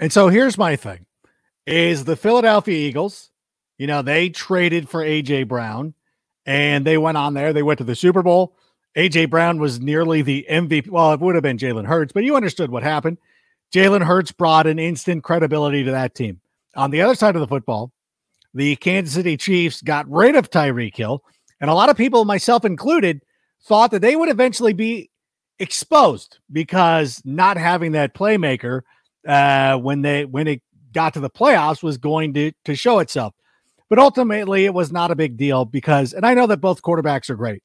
And so here's my thing is the Philadelphia Eagles, you know, they traded for AJ Brown and they went on there, they went to the Super Bowl. AJ Brown was nearly the MVP. Well, it would have been Jalen Hurts, but you understood what happened. Jalen Hurts brought an instant credibility to that team. On the other side of the football, the Kansas City Chiefs got rid of Tyreek Hill, and a lot of people, myself included, thought that they would eventually be exposed because not having that playmaker uh, when they when it got to the playoffs was going to to show itself. But ultimately, it was not a big deal because, and I know that both quarterbacks are great,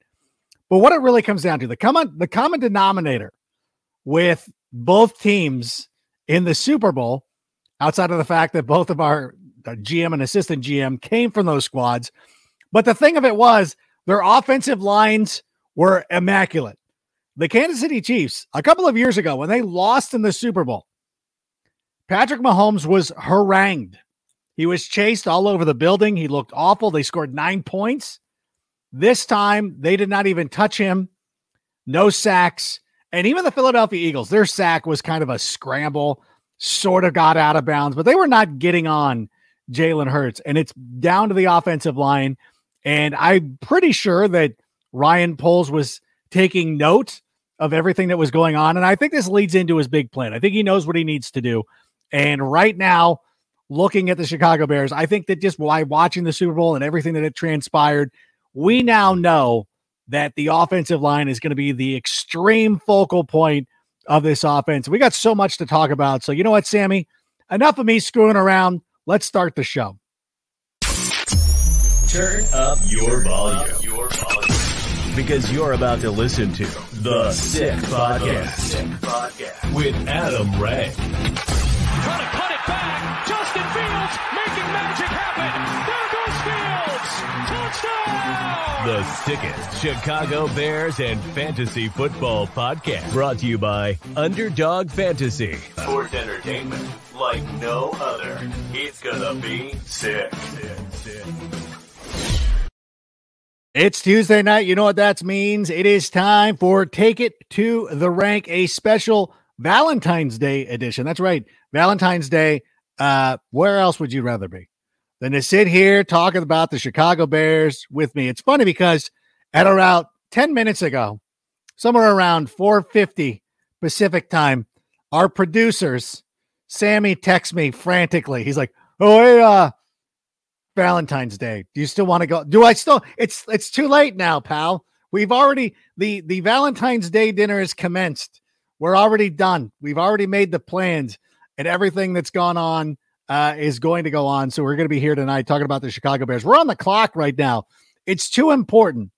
but what it really comes down to the common the common denominator with both teams in the Super Bowl, outside of the fact that both of our GM and assistant GM came from those squads, but the thing of it was their offensive lines were immaculate. The Kansas City Chiefs, a couple of years ago, when they lost in the Super Bowl, Patrick Mahomes was harangued. He was chased all over the building. He looked awful. They scored nine points. This time, they did not even touch him. No sacks. And even the Philadelphia Eagles, their sack was kind of a scramble, sort of got out of bounds, but they were not getting on Jalen Hurts. And it's down to the offensive line. And I'm pretty sure that Ryan Poles was taking note of everything that was going on. And I think this leads into his big plan. I think he knows what he needs to do. And right now, looking at the Chicago Bears, I think that just by watching the Super Bowl and everything that had transpired, we now know that the offensive line is going to be the extreme focal point of this offense. We got so much to talk about. So, you know what, Sammy? Enough of me screwing around. Let's start the show. Turn up your volume. Your volume. Because you're about to listen to The Sick Podcast, Sick Podcast. with Adam Rank. Trying to cut it back. Justin Fields making magic happen. There goes Fields. Touchdown. The sickest Chicago Bears and fantasy football podcast. Brought to you by Underdog Fantasy. Sports entertainment like no other. It's gonna be sick. sick, sick. It's Tuesday night. You know what that means? It is time for Take It to the Rank, a special Valentine's Day edition. That's right. Valentine's Day. Uh, where else would you rather be than to sit here talking about the Chicago Bears with me? It's funny because at around 10 minutes ago, somewhere around 450 Pacific time, our producers, Sammy texts me frantically. He's like, Oh, hey, uh, Valentine's Day. Do you still want to go? Do I still it's it's too late now, pal. We've already the the Valentine's Day dinner is commenced. We're already done. We've already made the plans and everything that's gone on uh, is going to go on. So we're going to be here tonight talking about the Chicago Bears. We're on the clock right now. It's too important.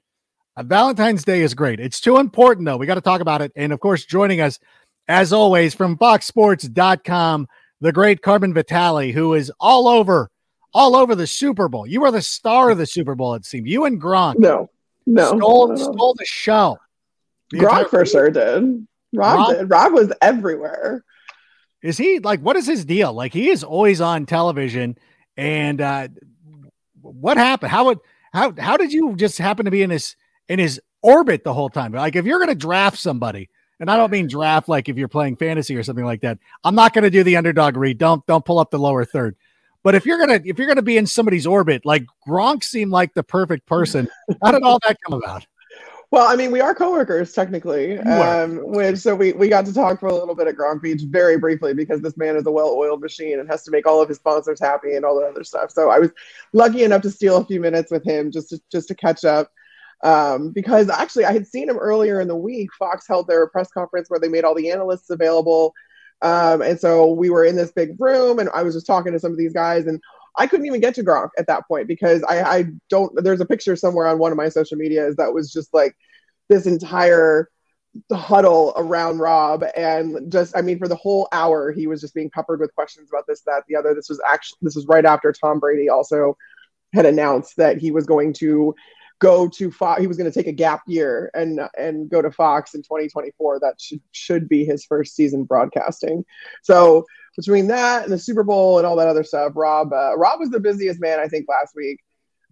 Uh, Valentine's Day is great. It's too important, though. We got to talk about it. And of course, joining us, as always, from FoxSports.com, the great Carmen Vitali, who is all over, all over the Super Bowl. You were the star of the Super Bowl, it seemed. You and Gronk No, no. stole, no, no. stole the show. The Gronk entire- for sure did. Rob, Rob- did. Rob was everywhere. Is he like what is his deal? Like he is always on television and uh what happened? How would how how did you just happen to be in his in his orbit the whole time? Like if you're to draft somebody, and I don't mean draft like if you're playing fantasy or something like that. I'm not to do the underdog read. Don't don't pull up the lower third. But if you're gonna if you're gonna be in somebody's orbit, like Gronk seemed like the perfect person. How did all that come about? Well, I mean, we are coworkers technically. Um, which so we we got to talk for a little bit at Gronk Beach very briefly because this man is a well-oiled machine and has to make all of his sponsors happy and all that other stuff. So I was lucky enough to steal a few minutes with him just to just to catch up. Um, because actually I had seen him earlier in the week. Fox held their press conference where they made all the analysts available. Um, and so we were in this big room and I was just talking to some of these guys and I couldn't even get to Gronk at that point because I, I don't. There's a picture somewhere on one of my social medias that was just like this entire huddle around Rob and just I mean for the whole hour he was just being peppered with questions about this that the other this was actually this was right after Tom Brady also had announced that he was going to go to Fox he was going to take a gap year and and go to Fox in 2024 that should should be his first season broadcasting so between that and the Super Bowl and all that other stuff Rob uh, Rob was the busiest man I think last week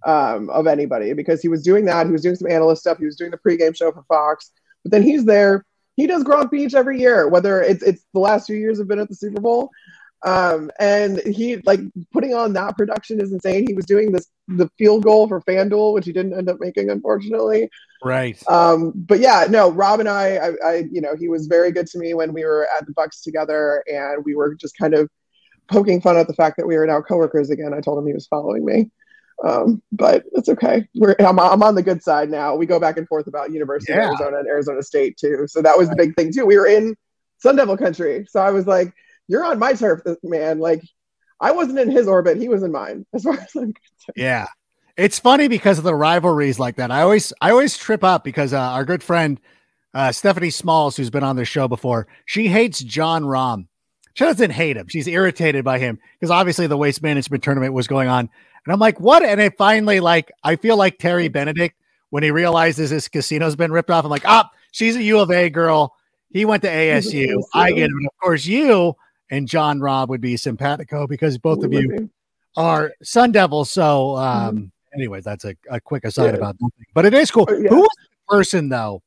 um, of anybody because he was doing that he was doing some analyst stuff he was doing the pregame show for Fox but then he's there. He does Gronk Beach every year, whether it's it's the last few years have been at the Super Bowl. Um, and he like putting on that production is insane. He was doing this the field goal for FanDuel, which he didn't end up making, unfortunately. Right. Um, but yeah, no, Rob and I, I, I, you know, he was very good to me when we were at the Bucs together, and we were just kind of poking fun at the fact that we were now coworkers again. I told him he was following me. Um, but it's okay. We're I'm, I'm on the good side now. We go back and forth about University yeah. of Arizona and Arizona State too. So that was the big thing too. We were in Sun Devil country. So I was like, you're on my turf, man. Like I wasn't in his orbit. He was in mine as far as I'm concerned. Yeah. It's funny because of the rivalries like that. I always, I always trip up because uh, our good friend, uh, Stephanie Smalls, who's been on this show before, she hates John Rahm. She doesn't hate him. She's irritated by him because obviously the waste management tournament was going on and I'm like, what? And it finally, like, I feel like Terry Benedict when he realizes his casino's been ripped off. I'm like, ah, oh, she's a U of A girl. He went to ASU. I get it. And of course, you and John Rahm would be simpatico because both of you are Sun Devils. So, um, anyways, that's a, a quick aside yeah. about nothing. But it is cool. Yeah. Who was the person though?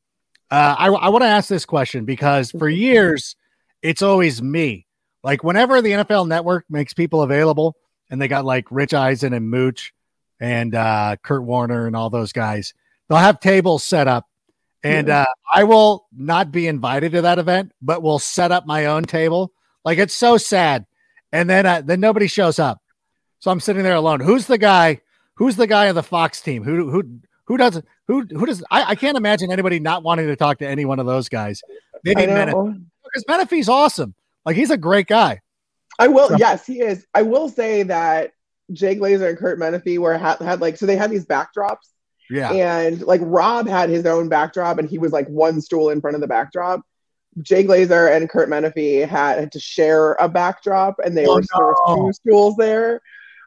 Uh, I, I want to ask this question because for years it's always me. Like whenever the NFL Network makes people available, and they got like Rich Eisen and Mooch and uh, Kurt Warner and all those guys. They'll have tables set up, and uh, I will not be invited to that event, but will set up my own table. Like it's so sad, and then uh, then nobody shows up, so I'm sitting there alone. Who's the guy? Who's the guy of the Fox team? Who who who does who who does? I, I can't imagine anybody not wanting to talk to any one of those guys. Maybe Menefee because Menefee's awesome. Like he's a great guy. I will. So. Yes, he is. I will say that Jay Glazer and Kurt Menefee were had, had like so they had these backdrops. Yeah. And like Rob had his own backdrop, and he was like one stool in front of the backdrop. Jay Glazer and Kurt Menefee had, had to share a backdrop, and they oh, were no. two stools there.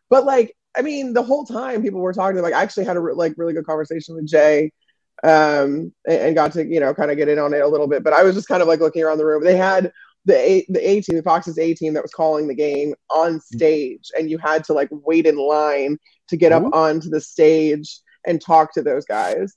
But like, I mean, the whole time people were talking. to Like, I actually had a like really good conversation with Jay, um, and, and got to you know kind of get in on it a little bit. But I was just kind of like looking around the room. They had the A the A team, the Fox's A team that was calling the game on mm. stage, and you had to like wait in line to get up onto the stage and talk to those guys.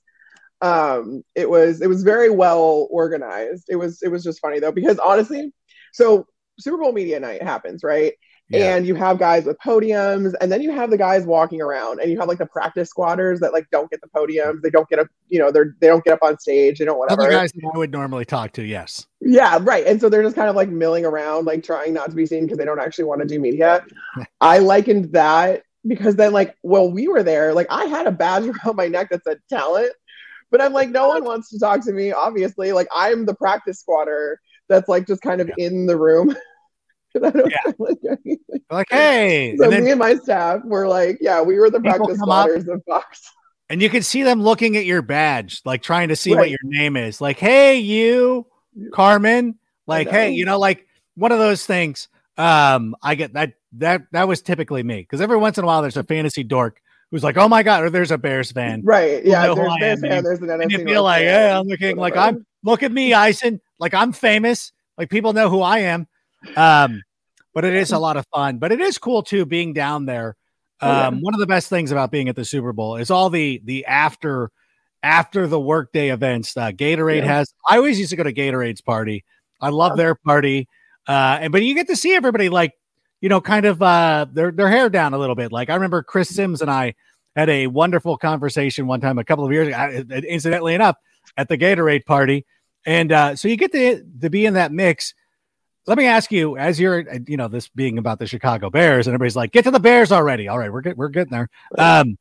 Um, it was it was very well organized. It was it was just funny though because honestly, so Super Bowl media night happens right, yeah. And you have guys with podiums, and then you have the guys walking around, and you have like the practice squatters that like don't get the podiums, they don't get up, you know, they're they don't get up on stage, they don't whatever. Other guys I would normally talk to, yes. Yeah, right. And so they're just kind of like milling around, like trying not to be seen because they don't actually want to do media. I likened that because then, like, well, we were there, like I had a badge around my neck that said talent, but I'm like, no one wants to talk to me, obviously. Like I'm the practice squatter that's like just kind of yeah. in the room. I don't yeah. like anything. Like, hey. So and me and my staff were like, yeah, we were the practice spotters of Fox. And you can see them looking at your badge, like trying to see right. what your name is. Like, hey, you, Carmen. Like, hey, you know, like one of those things. Um, I get that that that was typically me because every once in a while there's a fantasy dork who's like, oh my god, or there's a Bears fan, right? Yeah, there's Bears fan, there's an NFC and you feel like, yeah, I'm looking like I'm look at me, Eisen, like I'm famous, like people know who I am. Um, but it is a lot of fun. But it is cool too being down there. Um, oh, yeah. Um, one of the best things about being at the Super Bowl is all the the after after the workday events. Uh, Gatorade yeah. has. I always used to go to Gatorade's party. I love their party. Uh, and but you get to see everybody like you know kind of uh their their hair down a little bit. Like I remember Chris Sims and I had a wonderful conversation one time a couple of years ago. Incidentally enough, at the Gatorade party, and uh, so you get to to be in that mix let me ask you, as you're, you know, this being about the Chicago Bears, and everybody's like, "Get to the Bears already!" All right, we're good, we're getting there. Um,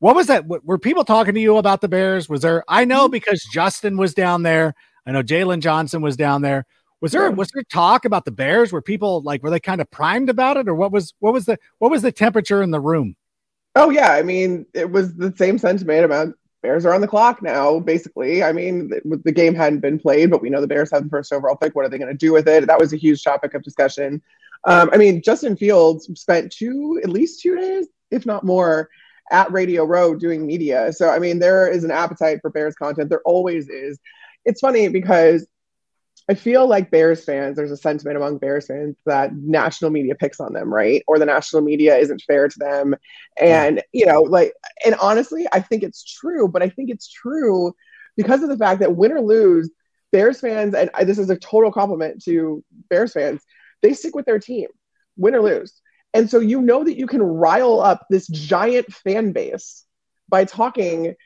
what was that? Were people talking to you about the Bears? Was there? I know mm-hmm. because Justin was down there. I know Jaylon Johnson was down there. Was there was there talk about the Bears? Were people like were they kind of primed about it, or what was what was the what was the temperature in the room? Oh yeah, I mean it was the same sentiment about Bears are on the clock now, basically. I mean, the, the game hadn't been played, but we know the Bears have the first overall pick. What are they going to do with it? That was a huge topic of discussion. Um, I mean, Justin Fields spent two, at least two days, if not more, at Radio Row doing media. So, I mean, there is an appetite for Bears content. There always is. It's funny because I feel like Bears fans, there's a sentiment among Bears fans that national media picks on them, right? Or the national media isn't fair to them. And, you know, like, and honestly, I think it's true, but I think it's true because of the fact that win or lose, Bears fans, and this is a total compliment to Bears fans, they stick with their team, win or lose. And so you know that you can rile up this giant fan base by talking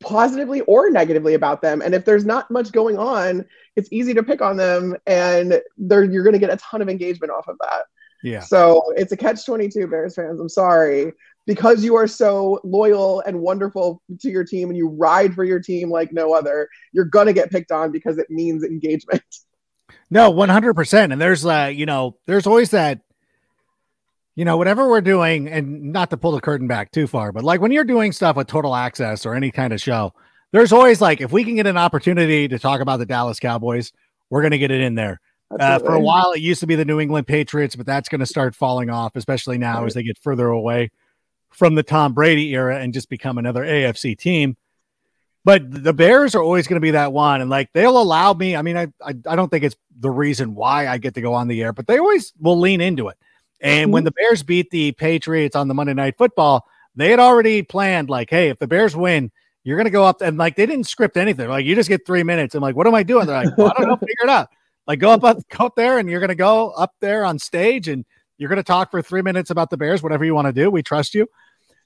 positively or negatively about them. And if there's not much going on, it's easy to pick on them and you're going to get a ton of engagement off of that. Yeah. So it's a catch 22 Bears fans. I'm sorry. Because you are so loyal and wonderful to your team and you ride for your team like no other, you're going to get picked on because it means engagement. No, 100%. And there's uh, you know, there's always that you know, whatever we're doing, and not to pull the curtain back too far, but like when you're doing stuff with total access or any kind of show, there's always like, if we can get an opportunity to talk about the Dallas Cowboys, we're going to get it in there. Uh, for a while, it used to be the New England Patriots, but that's going to start falling off, especially now right. as they get further away from the Tom Brady era and just become another AFC team. But the Bears are always going to be that one, and like they'll allow me. I mean, I, I I don't think it's the reason why I get to go on the air, but they always will lean into it. And when mm-hmm. the Bears beat the Patriots on the Monday Night Football, they had already planned, like, hey, if the Bears win, you're going to go up and like they didn't script anything. Like, you just get three minutes. I'm like, what am I doing? They're like, well, I don't know, figure it out. Like, go up, up, go up there, and you're going to go up there on stage, and you're going to talk for three minutes about the Bears, whatever you want to do. We trust you.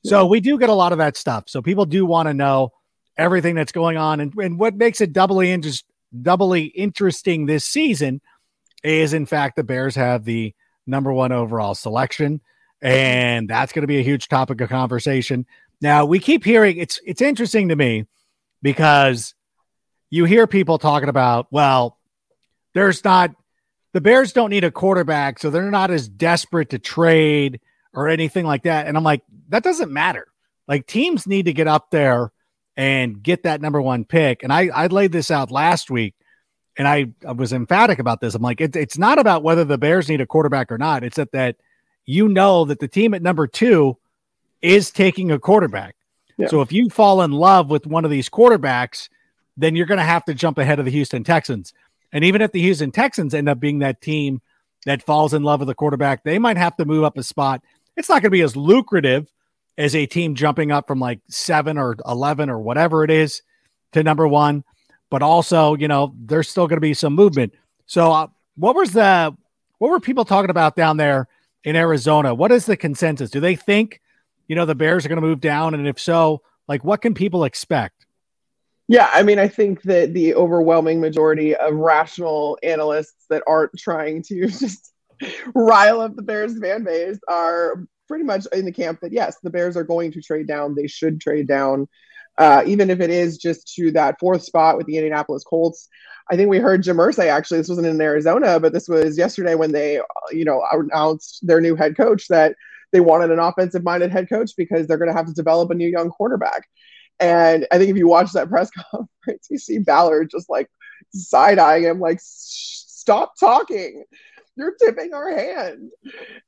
So we do get a lot of that stuff. So people do want to know everything that's going on, and, and what makes it doubly interest, doubly interesting this season is, in fact, the Bears have the number one overall selection. And that's going to be a huge topic of conversation. Now, we keep hearing it's it's interesting to me because you hear people talking about, well, there's not the Bears don't need a quarterback, so they're not as desperate to trade or anything like that. And I'm like, that doesn't matter. Like teams need to get up there and get that number one pick. And I, I laid this out last week and I, I was emphatic about this. I'm like, it, it's not about whether the Bears need a quarterback or not. It's that that you know that the team at number two is taking a quarterback. Yeah. So if you fall in love with one of these quarterbacks, then you're going to have to jump ahead of the Houston Texans. And even if the Houston Texans end up being that team that falls in love with the quarterback, they might have to move up a spot. It's not going to be as lucrative as a team jumping up from like seven or 11 or whatever it is to number one but also, you know, there's still going to be some movement. So, uh, what was the what were people talking about down there in Arizona? What is the consensus? Do they think, you know, the Bears are going to move down, and if so, like, what can people expect? Yeah, I mean, I think that the overwhelming majority of rational analysts that aren't trying to just rile up the Bears fan base are pretty much in the camp that yes, the Bears are going to trade down. They should trade down uh, even if it is just to that fourth spot with the Indianapolis Colts. I think we heard Jim Irsay actually. This wasn't in Arizona, but this was yesterday when they, uh, you know, announced their new head coach that they wanted an offensive-minded head coach because they're going to have to develop a new young quarterback. And I think if you watch that press conference, you see Ballard just like side eyeing him, like, stop talking you're tipping our hand.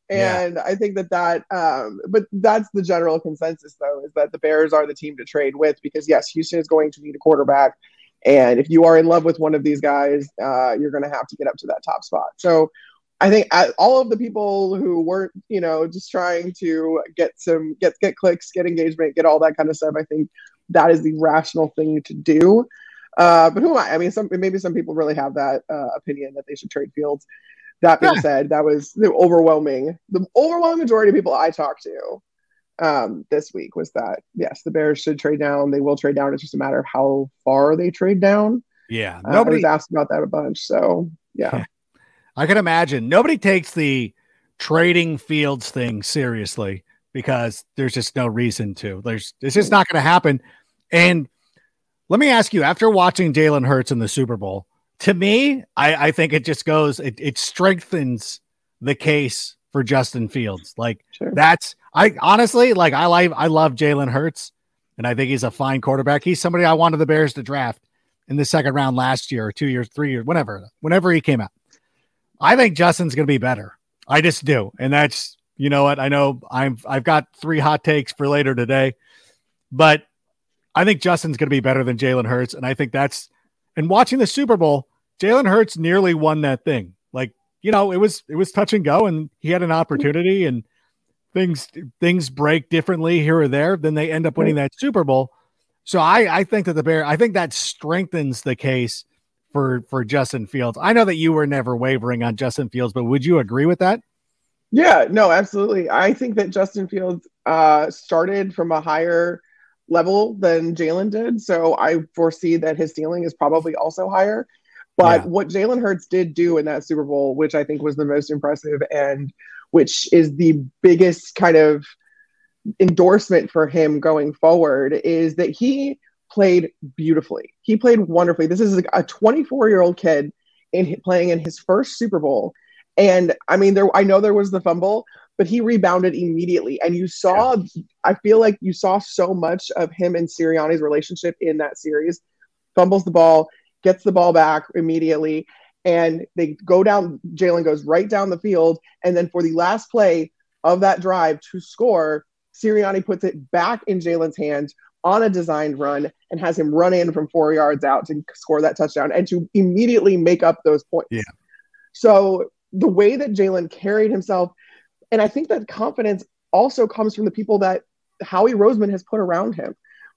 And yeah. I think that that, um, but that's the general consensus though, is that the Bears are the team to trade with because yes, Houston is going to need a quarterback. And if you are in love with one of these guys, uh, you're going to have to get up to that top spot. So I think all of the people who weren't, you know, just trying to get some, get, get clicks, get engagement, get all that kind of stuff, I think that is the rational thing to do. Uh, but who am I? I mean, some maybe some people really have that uh, opinion that they should trade Fields. That being yeah. said, that was the overwhelming, the overwhelming majority of people I talked to um, this week was that yes, the Bears should trade down. They will trade down. It's just a matter of how far they trade down. Yeah, uh, nobody was asked about that a bunch. So yeah, I can imagine nobody takes the trading fields thing seriously because there's just no reason to. There's it's just not going to happen. And let me ask you: after watching Jalen Hurts in the Super Bowl, to me, I, I think it just goes, it, it strengthens the case for Justin Fields. Like sure. that's, I honestly, like I like, I love Jalen Hurts. and I think he's a fine quarterback. He's somebody I wanted the Bears to draft in the second round last year, or two years, three years, whenever, whenever he came out. I think Justin's going to be better. I just do, and that's you know what I know. I'm I've got three hot takes for later today, but I think Justin's going to be better than Jalen Hurts, and I think that's. And watching the Super Bowl, Jalen Hurts nearly won that thing. Like you know, it was it was touch and go, and he had an opportunity, and things things break differently here or there. Then they end up winning that Super Bowl. So I I think that the Bear I think that strengthens the case for for Justin Fields. I know that you were never wavering on Justin Fields, but would you agree with that? Yeah, no, absolutely. I think that Justin Fields uh, started from a higher level than Jalen did, so I foresee that his ceiling is probably also higher. But yeah. what Jalen Hurts did do in that Super Bowl, which I think was the most impressive and which is the biggest kind of endorsement for him going forward, is that he played beautifully. He played wonderfully. This is a 24 year old kid in playing in his first Super Bowl. And I mean, there I know there was the fumble, but he rebounded immediately. And you saw, yeah. I feel like you saw so much of him and Sirianni's relationship in that series. Fumbles the ball, gets the ball back immediately, and they go down. Jalen goes right down the field, and then for the last play of that drive to score, Sirianni puts it back in Jalen's hands on a designed run and has him run in from four yards out to score that touchdown and to immediately make up those points. Yeah. So the way that Jalen carried himself, and I think that confidence also comes from the people that Howie Roseman has put around him.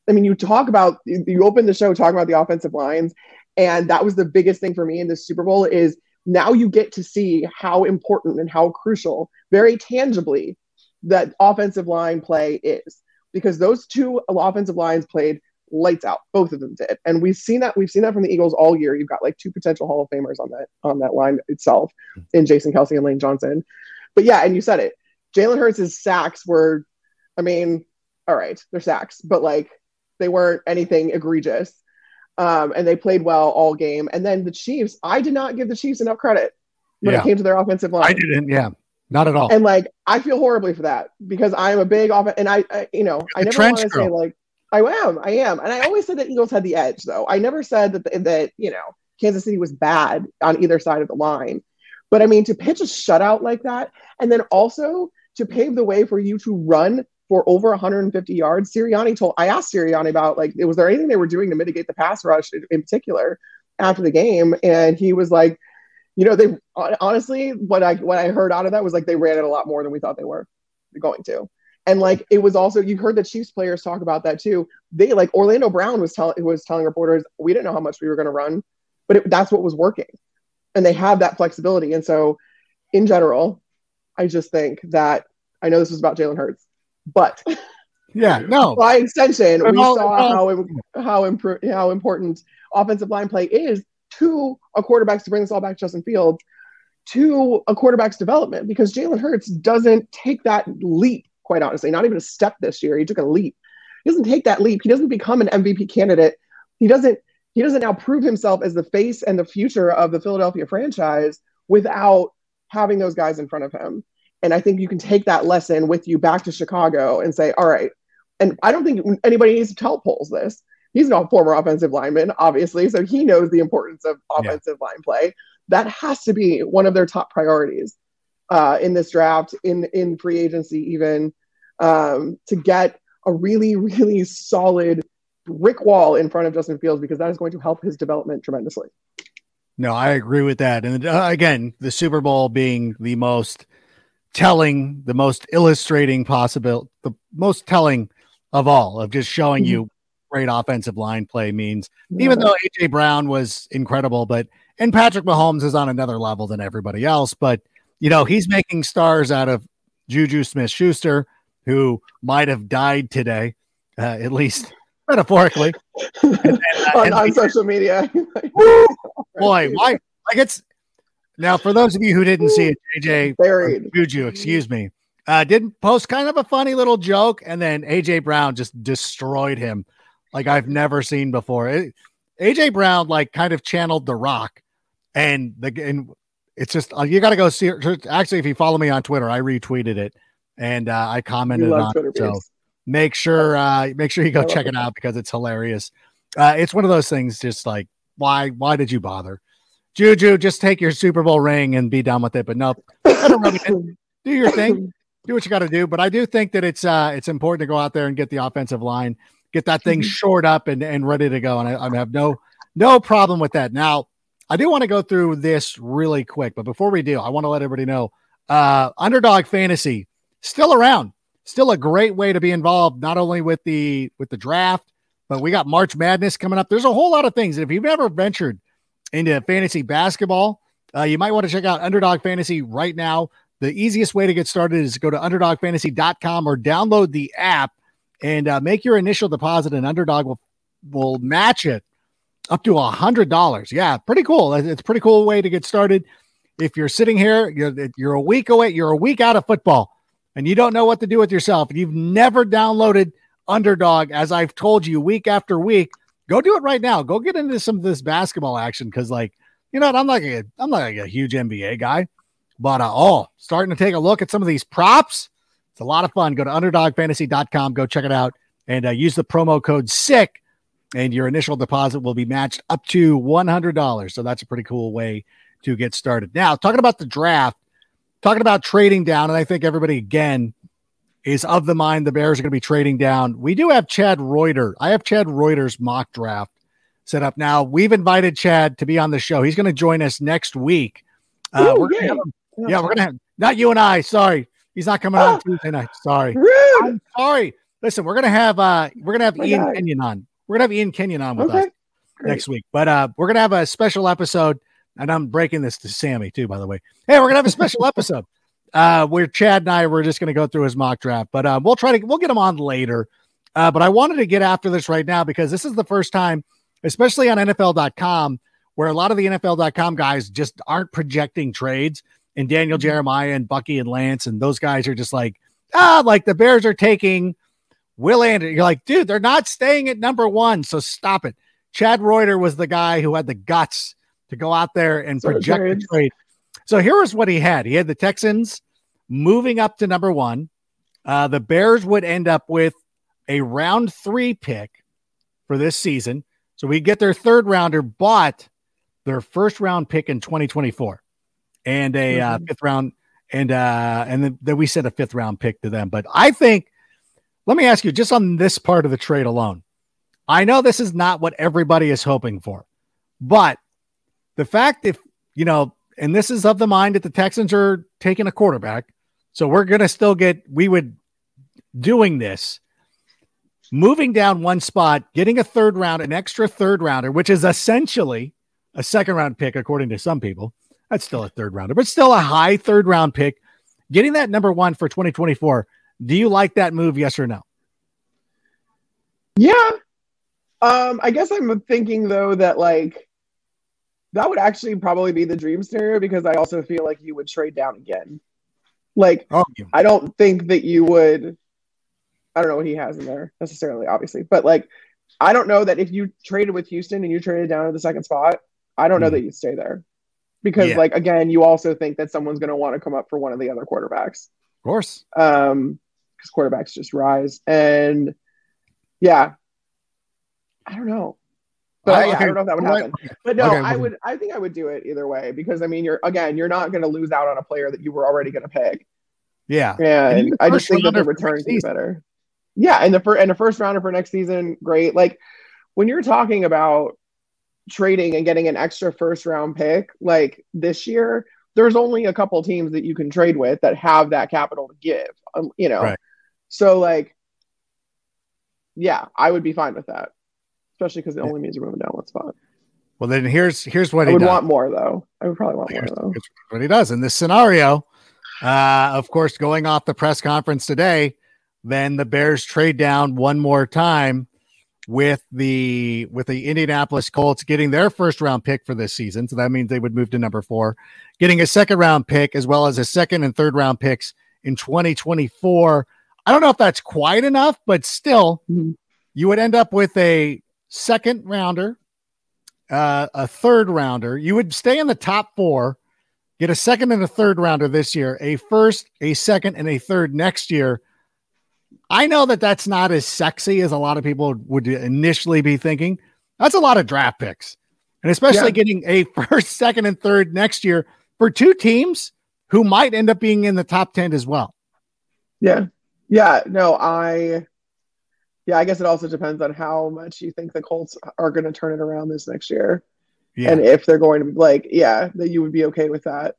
I mean, you talk about you open the show talking about the offensive lines, and that was the biggest thing for me in this Super Bowl is now you get to see how important and how crucial, very tangibly, that offensive line play is. Because those two offensive lines played lights out. Both of them did. And we've seen that we've seen that from the Eagles all year. You've got like two potential Hall of Famers on that on that line itself in Jason Kelce and Lane Johnson. But yeah, and you said it. Jalen Hurts' sacks were, I mean, all right, they're sacks, but like they weren't anything egregious. Um, and they played well all game. And then the Chiefs, I did not give the Chiefs enough credit when yeah. it came to their offensive line. I didn't, yeah, not at all. And like, I feel horribly for that because I'm a big off, and I, I you know, You're I never want to say like, I am, I am, and I always said that Eagles had the edge, though. I never said that the, that you know Kansas City was bad on either side of the line. But I mean, to pitch a shutout like that, and then also to pave the way for you to run for over 150 yards. Sirianni told I asked Sirianni about like was there anything they were doing to mitigate the pass rush in, in particular after the game, and he was like, you know, they honestly what I what I heard out of that was like they ran it a lot more than we thought they were going to. And like it was also you heard the Chiefs players talk about that too. They like Orlando Brown was telling was telling reporters we didn't know how much we were going to run, but it, that's what was working, and they have that flexibility. And so, in general, I just think that I know this is about Jalen Hurts, but yeah, no. By extension, we all, saw all, how how impro- how important offensive line play is to a quarterback's to bring this all back to Justin Fields to a quarterback's development because Jalen Hurts doesn't take that leap. Quite honestly, not even a step this year. He took a leap. He doesn't take that leap. He doesn't become an MVP candidate. He doesn't. He doesn't now prove himself as the face and the future of the Philadelphia franchise without having those guys in front of him. And I think you can take that lesson with you back to Chicago and say, all right. And I don't think anybody needs to tell Poles this. He's not a former offensive lineman, obviously. So he knows the importance of offensive yeah. line play. That has to be one of their top priorities uh, in this draft, in, in free agency, even um, to get a really, really solid brick wall in front of Justin Fields because that is going to help his development tremendously. No, I agree with that. And uh, again, the Super Bowl being the most telling, the most illustrating possible, the most telling of all of just showing mm-hmm. you great offensive line play means. Yeah. Even though AJ Brown was incredible, but and Patrick Mahomes is on another level than everybody else, but you know he's making stars out of Juju Smith Schuster, who might have died today, uh, at least metaphorically, and, and, uh, on, on social media. boy, why? Like it's now, for those of you who didn't see it, JJ buried Juju, excuse me, uh, did post kind of a funny little joke, and then AJ Brown just destroyed him like I've never seen before. It, AJ Brown like kind of channeled The Rock, and the and it's just uh, you got to go see. It. Actually, if you follow me on Twitter, I retweeted it and uh, I commented on. Twitter it, so make sure uh, make sure you go check it out because it's hilarious. Uh, it's one of those things. Just like why why did you bother? Juju, just take your Super Bowl ring and be done with it. But no, do your thing, do what you got to do. But I do think that it's uh, it's important to go out there and get the offensive line, get that thing shored up and, and ready to go. And I, I have no no problem with that. Now, I do want to go through this really quick, but before we do, I want to let everybody know uh, Underdog Fantasy still around, still a great way to be involved, not only with the with the draft, but we got March Madness coming up. There's a whole lot of things. If you've ever ventured into fantasy basketball, uh, you might want to check out Underdog Fantasy right now. The easiest way to get started is to go to underdogfantasy.com or download the app and uh, make your initial deposit, and Underdog will will match it up to a hundred dollars. Yeah, pretty cool. It's a pretty cool way to get started. If you're sitting here, you're, you're a week away, you're a week out of football, and you don't know what to do with yourself, and you've never downloaded Underdog, as I've told you week after week, go do it right now. Go get into some of this basketball action because, like, you know, what? I'm like a I'm not like a huge NBA guy, but uh, oh, starting to take a look at some of these props. It's a lot of fun. Go to underdogfantasy.com, go check it out, and uh, use the promo code SICK and your initial deposit will be matched up to $100. So that's a pretty cool way to get started. Now, talking about the draft, talking about trading down, and I think everybody again is of the mind the Bears are going to be trading down. We do have Chad Reuter. I have Chad Reuter's mock draft set up now. We've invited Chad to be on the show. He's going to join us next week. Uh, Ooh, we're gonna have, yeah, we're going to have not you and I. Sorry, he's not coming on Tuesday night. Sorry, Rude. I'm sorry. Listen, we're going to have uh, we're going to have My Ian God. Kenyon on. We're gonna have Ian Kenyon on with okay. us Great. next week. But uh, we're gonna have a special episode, and I'm breaking this to Sammy too, by the way. Hey, we're gonna have a special episode uh, where Chad and I were just gonna go through his mock draft, but uh, we'll try to we'll get him on later. Uh, but I wanted to get after this right now because this is the first time, especially on NFL.com, where a lot of the NFL.com guys just aren't projecting trades. And Daniel mm-hmm. Jeremiah and Bucky and Lance and those guys are just like, ah, like the Bears are taking Will Anderson, you're like, dude, they're not staying at number one. So stop it. Chad Reuter was the guy who had the guts to go out there and so project the trade. So here was what he had. He had the Texans moving up to number one. Uh, the Bears would end up with a round three pick for this season. So we get their third rounder, but their first round pick in 2024 and a uh, mm-hmm. uh, fifth round. And uh, and then, then we sent a fifth round pick to them. But I think let me ask you just on this part of the trade alone. I know this is not what everybody is hoping for, but the fact if, you know, and this is of the mind that the Texans are taking a quarterback. So we're going to still get, we would doing this, moving down one spot, getting a third round, an extra third rounder, which is essentially a second round pick, according to some people. That's still a third rounder, but still a high third round pick. Getting that number one for 2024 do you like that move? Yes or no? Yeah. Um, I guess I'm thinking though that like that would actually probably be the dream scenario because I also feel like you would trade down again. Like oh, I don't think that you would I don't know what he has in there necessarily, obviously, but like I don't know that if you traded with Houston and you traded down to the second spot, I don't know mm. that you stay there. Because yeah. like again, you also think that someone's gonna want to come up for one of the other quarterbacks. Of course. Um because quarterbacks just rise. And yeah, I don't know. But okay. I don't know if that would happen. But no, okay. I would. I think I would do it either way because I mean, you're again, you're not going to lose out on a player that you were already going to pick. Yeah, and, and I just think that the returns be better. Yeah, and the first and the first rounder for next season, great. Like when you're talking about trading and getting an extra first round pick, like this year, there's only a couple teams that you can trade with that have that capital to give. Um, you know, right. So like, yeah, I would be fine with that, especially because it only means you're moving down one spot. Well, then here's here's what I would does. want more though. I would probably want here's, more though. Here's what he does in this scenario. Uh, of course, going off the press conference today, then the Bears trade down one more time with the with the Indianapolis Colts getting their first round pick for this season. So that means they would move to number four, getting a second round pick as well as a second and third round picks in 2024. I don't know if that's quite enough, but still, mm-hmm. you would end up with a second rounder, uh, a third rounder. You would stay in the top four, get a second and a third rounder this year, a first, a second, and a third next year. I know that that's not as sexy as a lot of people would initially be thinking. That's a lot of draft picks, and especially yeah. getting a first, second, and third next year for two teams who might end up being in the top 10 as well. Yeah. Yeah. No, I, yeah, I guess it also depends on how much you think the Colts are going to turn it around this next year. Yeah. And if they're going to be like, yeah, that you would be okay with that.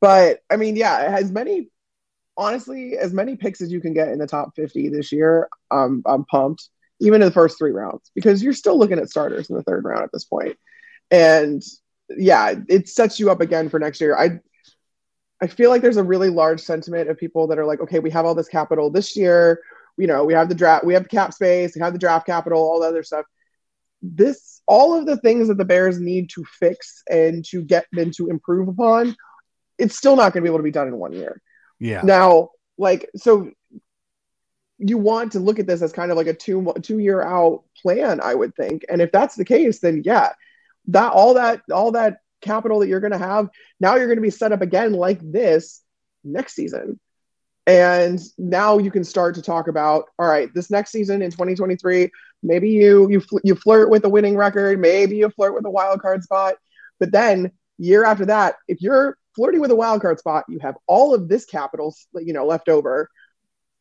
But I mean, yeah, as many, honestly, as many picks as you can get in the top 50 this year, um, I'm pumped, even in the first three rounds, because you're still looking at starters in the third round at this point. And yeah, it sets you up again for next year. I, I feel like there's a really large sentiment of people that are like, okay, we have all this capital this year. You know, we have the draft, we have the cap space, we have the draft capital, all the other stuff. This, all of the things that the Bears need to fix and to get and to improve upon, it's still not going to be able to be done in one year. Yeah. Now, like, so you want to look at this as kind of like a two two year out plan, I would think. And if that's the case, then yeah, that all that all that capital that you're going to have. Now you're going to be set up again like this next season. And now you can start to talk about, all right, this next season in 2023, maybe you you you flirt with a winning record, maybe you flirt with a wild card spot, but then year after that, if you're flirting with a wild card spot, you have all of this capital, you know, left over.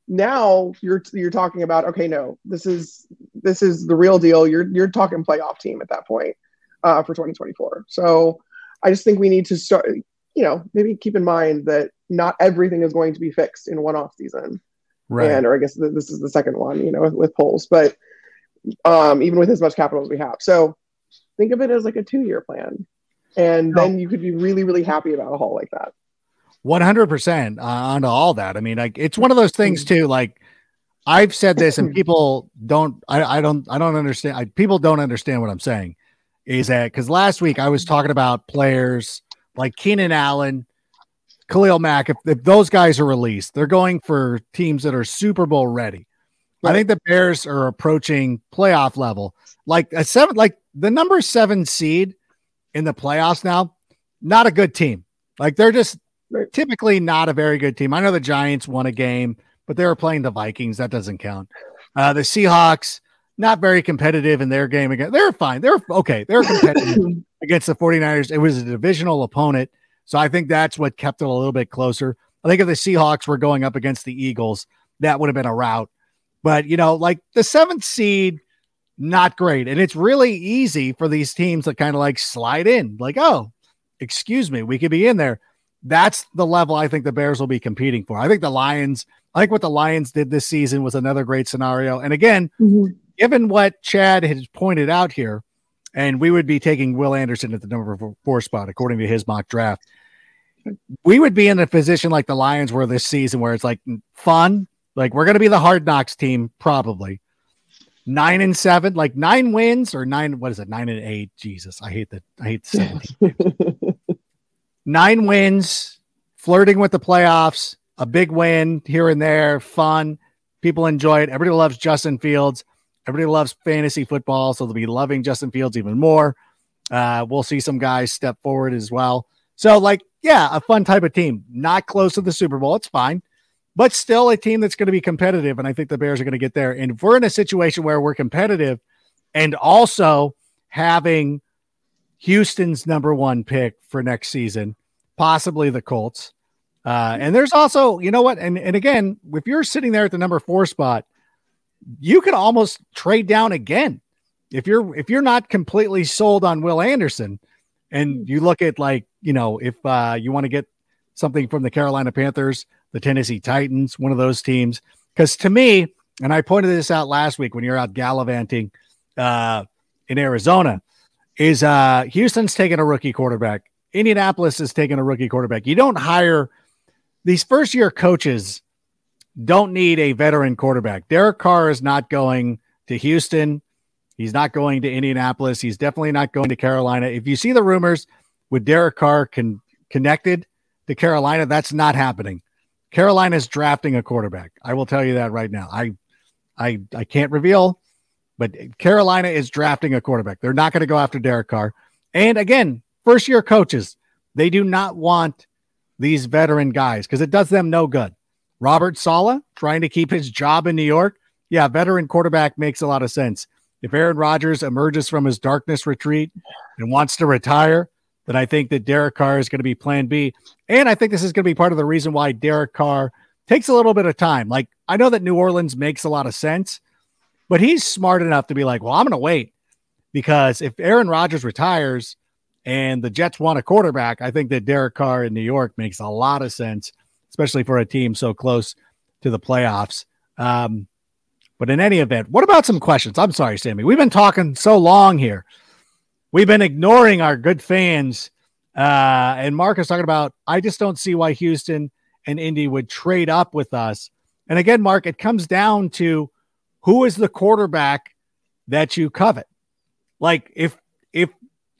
Now you're you're talking about, okay, no, this is this is the real deal. You're you're talking playoff team at that point uh, for 2024. So I just think we need to start, you know, maybe keep in mind that not everything is going to be fixed in one off season. Right. And, or I guess th- this is the second one, you know, with, with Poles, but um, even with as much capital as we have. So think of it as like a two year plan. And then you could be really, really happy about a haul like that. 100% uh, onto all that. I mean, like, it's one of those things too, like, I've said this and people don't, I, I don't, I don't understand. I, people don't understand what I'm saying is that because last week I was talking about players like Keenan Allen, Khalil Mack. If, if those guys are released, they're going for teams that are Super Bowl ready. Right. I think the Bears are approaching playoff level, like a seven, like the number seven seed in the playoffs now. Not a good team. Like they're just right. typically not a very good team. I know the Giants won a game, but they were playing the Vikings. That doesn't count. Uh, the Seahawks not very competitive in their game again. They're fine. They're okay. They're competitive against the 49ers. It was a divisional opponent. So I think that's what kept it a little bit closer. I think if the Seahawks were going up against the Eagles, that would have been a rout. But, you know, like the seventh seed, not great. And it's really easy for these teams to kind of like slide in, like, oh, excuse me, we could be in there. That's the level I think the Bears will be competing for. I think the Lions, I think what the Lions did this season was another great scenario. And again, mm-hmm given what Chad has pointed out here, and we would be taking Will Anderson at the number four spot according to his mock draft. We would be in a position like the Lions were this season, where it's like fun, like we're going to be the hard knocks team, probably nine and seven, like nine wins or nine. What is it? Nine and eight. Jesus, I hate that. I hate seventeen. nine wins, flirting with the playoffs, a big win here and there, fun. People enjoy it. Everybody loves Justin Fields. Everybody loves fantasy football, so they'll be loving Justin Fields even more. Uh, we'll see some guys step forward as well. So, like, yeah, a fun type of team. Not close to the Super Bowl. It's fine, but still a team that's going to be competitive. And I think the Bears are going to get there. And if we're in a situation where we're competitive and also having Houston's number one pick for next season, possibly the Colts. Uh, and there's also, you know what? And, and again, if you're sitting there at the number four spot, you could almost trade down again if you're if you're not completely sold on Will Anderson and you look at like you know if uh, you want to get something from the Carolina Panthers, the Tennessee Titans, one of those teams. Because to me, and I pointed this out last week when you're out gallivanting uh, in Arizona, is uh, Houston's taking a rookie quarterback. Indianapolis is taking a rookie quarterback. You don't hire these first year coaches don't need a veteran quarterback. Derek Carr is not going to Houston. He's not going to Indianapolis. He's definitely not going to Carolina. If you see the rumors with Derek Carr con- connected to Carolina, that's not happening. Carolina is drafting a quarterback. I will tell you that right now. I, I, I can't reveal, but Carolina is drafting a quarterback. They're not going to go after Derek Carr. And again, first year coaches, they do not want these veteran guys because it does them no good. Robert Saleh trying to keep his job in New York. Yeah, veteran quarterback makes a lot of sense. If Aaron Rodgers emerges from his darkness retreat and wants to retire, then I think that Derek Carr is going to be plan B. And I think this is going to be part of the reason why Derek Carr takes a little bit of time. Like, I know that New Orleans makes a lot of sense, but he's smart enough to be like, well, I'm going to wait because if Aaron Rodgers retires and the Jets want a quarterback, I think that Derek Carr in New York makes a lot of sense, especially for a team so close to the playoffs. Um, but in any event, what about some questions? I'm sorry, Sammy. We've been talking so long here. We've been ignoring our good fans. Uh, and Mark is talking about, I just don't see why Houston and Indy would trade up with us. And again, Mark, it comes down to who is the quarterback that you covet. Like if if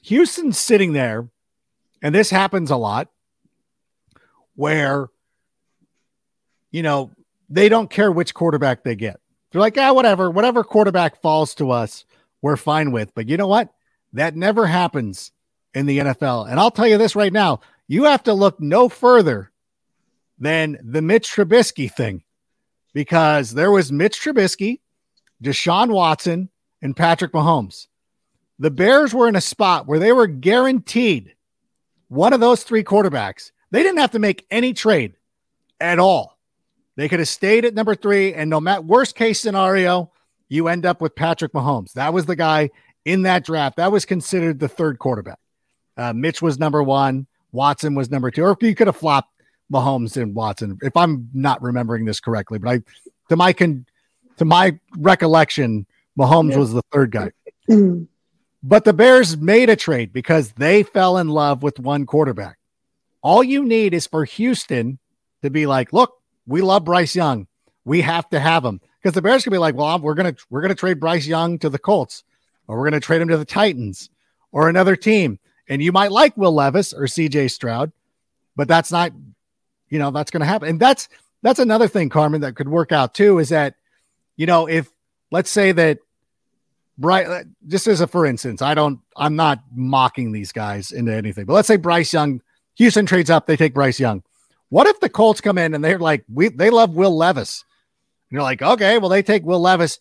Houston's sitting there, and this happens a lot, where you know they don't care which quarterback they get. They're like, ah, whatever, whatever quarterback falls to us, we're fine with. But you know what? That never happens in the NFL. And I'll tell you this right now you have to look no further than the Mitch Trubisky thing because there was Mitch Trubisky, Deshaun Watson, and Patrick Mahomes. The Bears were in a spot where they were guaranteed one of those three quarterbacks. They didn't have to make any trade at all. They could have stayed at number three, and no matter worst case scenario, you end up with Patrick Mahomes. That was the guy in that draft. That was considered the third quarterback. Uh, Mitch was number one. Watson was number two. Or you could have flopped Mahomes and Watson, if I'm not remembering this correctly. But I, to my con, to my recollection, Mahomes yeah. was the third guy. but the Bears made a trade because they fell in love with one quarterback. All you need is for Houston to be like, look, we love Bryce Young. We have to have him because the Bears could be like, well, we're gonna we're gonna trade Bryce Young to the Colts, or we're gonna trade him to the Titans or another team. And you might like Will Levis or C.J. Stroud, but that's not, you know, that's gonna happen. And that's that's another thing, Carmen, that could work out too. Is that, you know, if let's say that Bryce, just as a for instance, I don't, I'm not mocking these guys into anything, but let's say Bryce Young, Houston trades up, they take Bryce Young. What if the Colts come in and they're like, we they love Will Levis? And you're like, okay, well, they take Will Levis.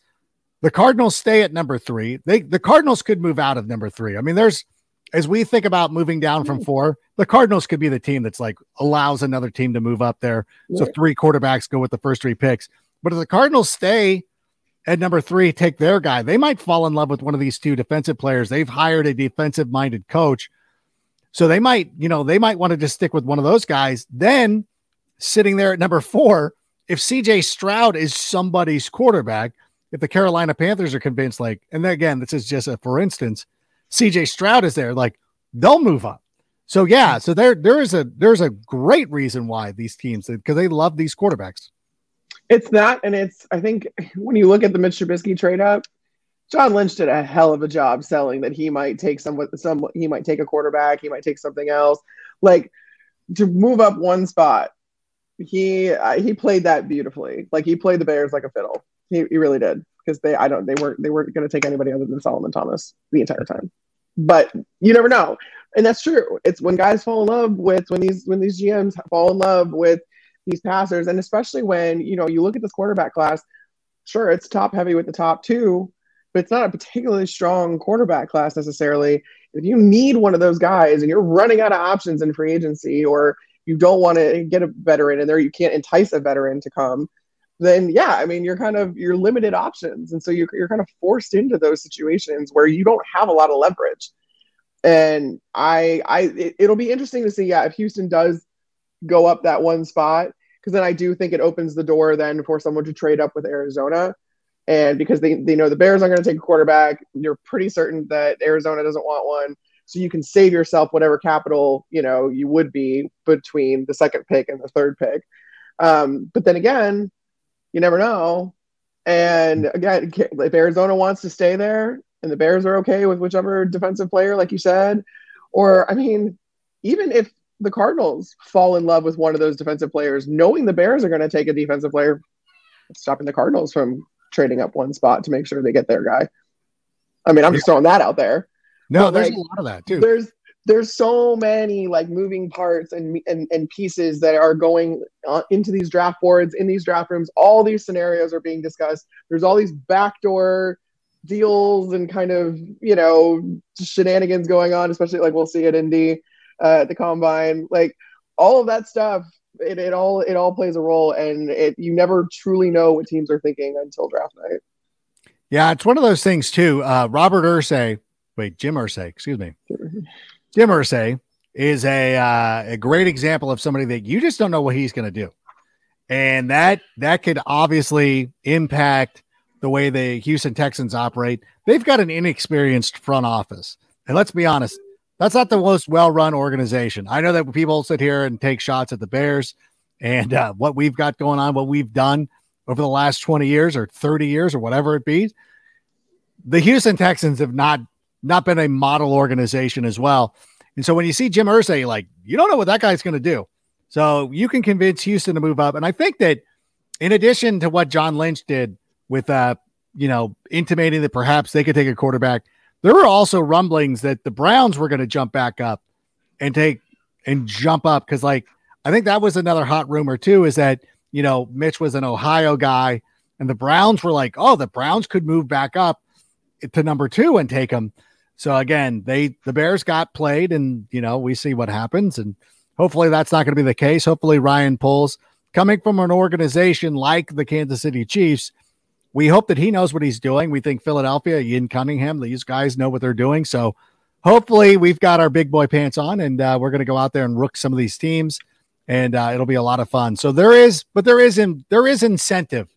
The Cardinals stay at number three. They the Cardinals could move out of number three. I mean, there's as we think about moving down from hmm. four, the Cardinals could be the team that's like allows another team to move up there. So three quarterbacks go with the first three picks. But if the Cardinals stay at number three, take their guy, they might fall in love with one of these two defensive players. They've hired a defensive minded coach so they might, you know, they might want to just stick with one of those guys. Then sitting there at number four, if CJ Stroud is somebody's quarterback, if the Carolina Panthers are convinced, like, and again, this is just a for instance, CJ Stroud is there, like they'll move up. So yeah, hmm. so there there is a there's a great reason why these teams because they love these quarterbacks. It's that, and it's I think when you look at the Mitch Trubisky trade up, John Lynch did a hell of a job selling that he might take some some he might take a quarterback, he might take something else. Like to move up one spot, he uh, he played that beautifully. Like he played the Bears like a fiddle. He, he really did because they I don't they weren't they weren't going to take anybody other than Solomon Thomas the entire time. But you never know, and that's true. It's when guys fall in love with when these when these GMs fall in love with these passers, and especially when you know you look at this quarterback class. Sure, it's top heavy with the top two, but it's not a particularly strong quarterback class necessarily. If you need one of those guys and you're running out of options in free agency, or you don't want to get a veteran in there, you can't entice a veteran to come, then yeah, I mean, you're kind of you're limited options, and so you're you're kind of forced into those situations where you don't have a lot of leverage. And I, I, it, it'll be interesting to see, yeah, if Houston does go up that one spot, because then I do think it opens the door then for someone to trade up with Arizona and because they, they know the Bears aren't going to take a quarterback, you're pretty certain that Arizona doesn't want one. So you can save yourself whatever capital, you know, you would be between the second pick and the third pick. Um, but then again, you never know. And again, if Arizona wants to stay there and the Bears are okay with whichever defensive player, like you said, or I mean, even if the Cardinals fall in love with one of those defensive players, knowing the Bears are going to take a defensive player, stopping the Cardinals from trading up one spot to make sure they get their guy. I mean, I'm just throwing that out there. No, but there's like, a lot of that too. There's there's so many like moving parts and and, and pieces that are going uh, into these draft boards in these draft rooms all these scenarios are being discussed there's all these backdoor deals and kind of you know shenanigans going on especially like we'll see at indy uh, at the combine like all of that stuff it, it all it all plays a role and it you never truly know what teams are thinking until draft night. Yeah it's one of those things too. Uh, robert Irsay wait jim Irsay excuse me. Jim Irsay is a uh, a great example of somebody that you just don't know what he's going to do, and that that could obviously impact the way the Houston Texans operate. They've got an inexperienced front office, and let's be honest, that's not the most well run organization. I know that people sit here and take shots at the Bears and uh, what we've got going on, what we've done over the last twenty years or thirty years or whatever it be. The Houston Texans have not not been a model organization as well. And so when you see Jim Irsay, like you don't know what that guy's going to do. So you can convince Houston to move up. And I think that in addition to what John Lynch did with, uh, you know, intimating that perhaps they could take a quarterback, there were also rumblings that the Browns were going to jump back up and take and jump up. Cause like, I think that was another hot rumor too, is that, you know, Mitch was an Ohio guy and the Browns were like, oh, the Browns could move back up to number two and take him. So again, they the Bears got played, and you know we see what happens, and hopefully that's not going to be the case. Hopefully Ryan Poles coming from an organization like the Kansas City Chiefs, we hope that he knows what he's doing. We think Philadelphia, Ian Cunningham, these guys know what they're doing. So hopefully we've got our big boy pants on, and uh, we're going to go out there and rook some of these teams, and uh, it'll be a lot of fun. So there is, but there is in there is incentive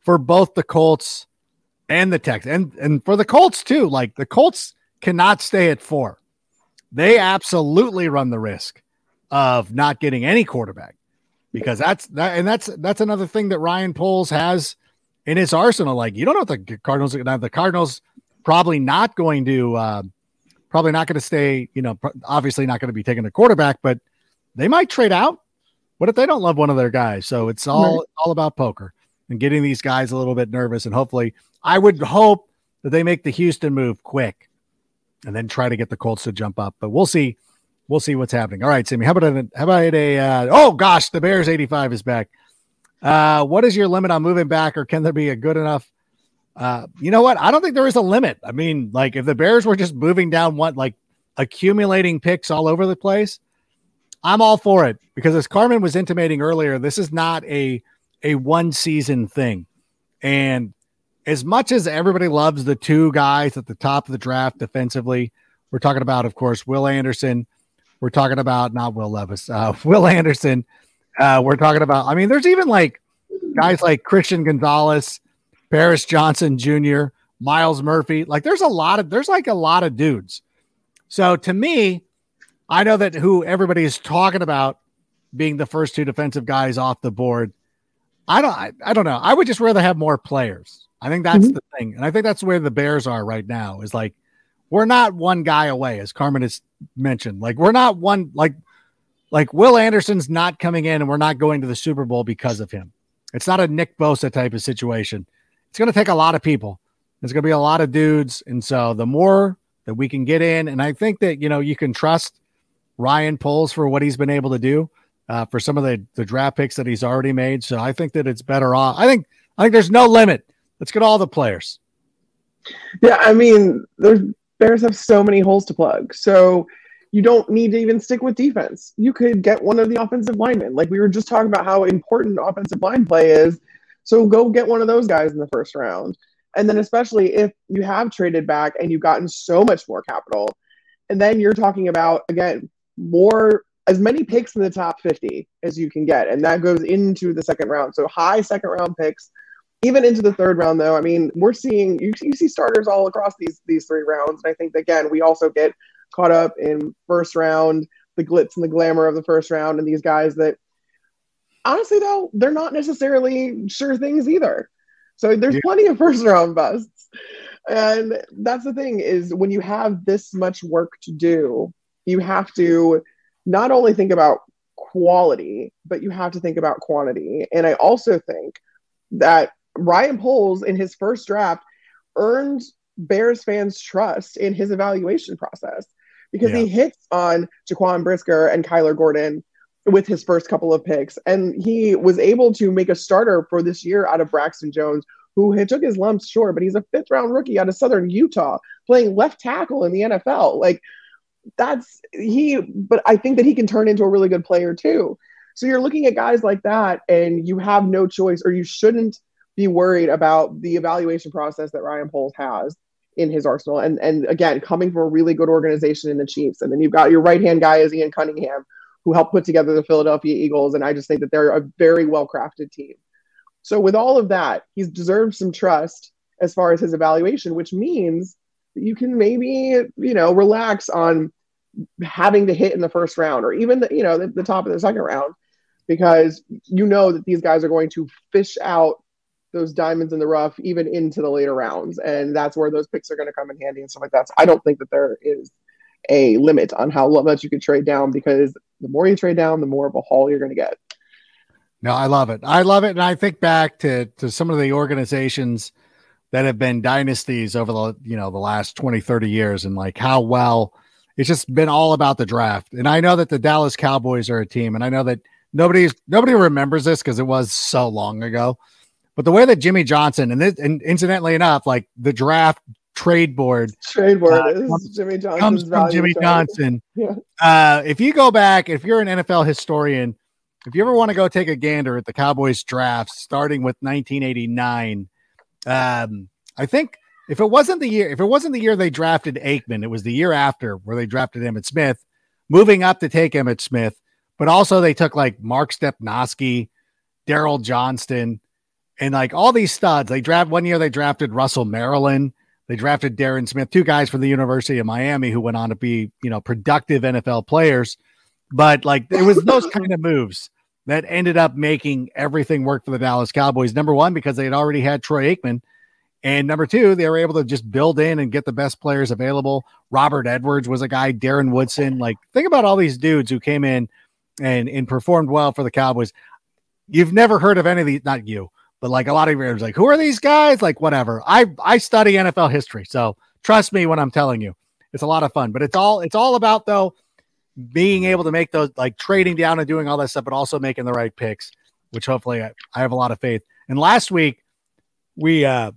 for both the Colts and the Texans, and and for the Colts too. Like the Colts cannot stay at four. They absolutely run the risk of not getting any quarterback because that's that, and that's that's another thing that Ryan Poles has in his arsenal. Like you don't know what the Cardinals now. The Cardinals probably not going to uh, probably not going to stay. You know, obviously not going to be taking the quarterback, but they might trade out. What if they don't love one of their guys? So it's all right. all about poker and getting these guys a little bit nervous. And hopefully, I would hope that they make the Houston move quick and then try to get the Colts to jump up. But we'll see. We'll see what's happening. All right, Sammy. How about a how about a uh, oh gosh, the Bears 85 is back. Uh, what is your limit on moving back, or can there be a good enough? Uh, you know what? I don't think there is a limit. I mean, like if the Bears were just moving down one, like accumulating picks all over the place, I'm all for it because as Carmen was intimating earlier, this is not a a one season thing. And as much as everybody loves the two guys at the top of the draft defensively, we're talking about, of course, Will Anderson. We're talking about not Will Levis, uh, Will Anderson. Uh, we're talking about, I mean, there's even like guys like Christian Gonzalez, Paris Johnson Jr., Myles Murphy. Like there's a lot of, there's like a lot of dudes. So to me, I know that who everybody is talking about being the first two defensive guys off the board I don't. I, I, don't know. I would just rather have more players. I think that's mm-hmm. the thing, and I think that's where the Bears are right now. Is like we're not one guy away, as Carmen has mentioned. Like we're not one. Like like Will Anderson's not coming in, and we're not going to the Super Bowl because of him. It's not a Nick Bosa type of situation. It's going to take a lot of people. There's going to be a lot of dudes, and so the more that we can get in, and I think that you know you can trust Ryan Poles for what he's been able to do uh, for some of the, the draft picks that he's already made. So I think that it's better off. I think I think there's no limit. Let's get all the players. Yeah, I mean, the Bears have so many holes to plug. So you don't need to even stick with defense. You could get one of the offensive linemen. Like we were just talking about how important offensive line play is. So go get one of those guys in the first round. And then especially if you have traded back and you've gotten so much more capital, and then you're talking about again more as many picks in the top 50 as you can get. And that goes into the second round. So high second round picks, even into the third round, though. I mean, we're seeing you, you see starters all across these these three rounds. And I think again, we also get caught up in first round, the glitz and the glamour of the first round, and these guys that honestly though, they're not necessarily sure things either. So there's yeah. plenty of first round busts. And that's the thing is when you have this much work to do, you have to not only think about quality, but you have to think about quantity. And I also think that Ryan Poles in his first draft earned Bears fans' trust in his evaluation process because Yeah. he hits on Jaquan Brisker and Kyler Gordon with his first couple of picks. And he was able to make a starter for this year out of Braxton Jones, who had took his lumps short, but he's a fifth round rookie out of Southern Utah playing left tackle in the NFL. Like that's he, but I think that he can turn into a really good player too. So you're looking at guys like that, and you have no choice, or you shouldn't be worried about the evaluation process that Ryan Poles has in his arsenal. And and again, coming from a really good organization in the Chiefs, and then you've got your right hand guy is Ian Cunningham, who helped put together the Philadelphia Eagles, and I just think that they're a very well crafted team. So with all of that, he's deserved some trust as far as his evaluation, which means that you can maybe you know relax on having to hit in the first round or even the you know the, the top of the second round because you know that these guys are going to fish out those diamonds in the rough even into the later rounds and that's where those picks are going to come in handy and stuff like that so i don't think that there is a limit on how much you can trade down because the more you trade down the more of a haul you're going to get No, I love it. I love it. And I think back to to some of the organizations that have been dynasties over the you know the last 20, 30 years and like how well it's just been all about the draft. And I know that the Dallas Cowboys are a team, and I know that nobody's nobody remembers this because it was so long ago. But the way that Jimmy Johnson and this, and incidentally enough, like the draft trade board trade word Uh, is comes- jimmy johnson's comes from Jimmy trade. Johnson. Yeah. Uh, if you go back, if you're an NFL historian, if you ever want to go take a gander at the Cowboys draft, starting with 1989, um, I think if it wasn't the year, if it wasn't the year they drafted Aikman, it was the year after where they drafted Emmitt Smith, moving up to take Emmitt Smith, but also they took like Mark Stepnoski, Daryl Johnston, and like all these studs. They draft one year they drafted Russell Maryland. They drafted Darrin Smith, two guys from the University of Miami who went on to be, you know, productive NFL players. But like it was those kind of moves that ended up making everything work for the Dallas Cowboys. Number one, because they had already had Troy Aikman. And number two, they were able to just build in and get the best players available. Robert Edwards was a guy, Darren Woodson. Like, think about all these dudes who came in and, and performed well for the Cowboys. You've never heard of any of these, not you, but like a lot of your like, who are these guys? Like, whatever. I I study NFL history, so trust me when I'm telling you, it's a lot of fun. But it's all it's all about though being able to make those like trading down and doing all that stuff, but also making the right picks, which hopefully I, I have a lot of faith. And last week we uh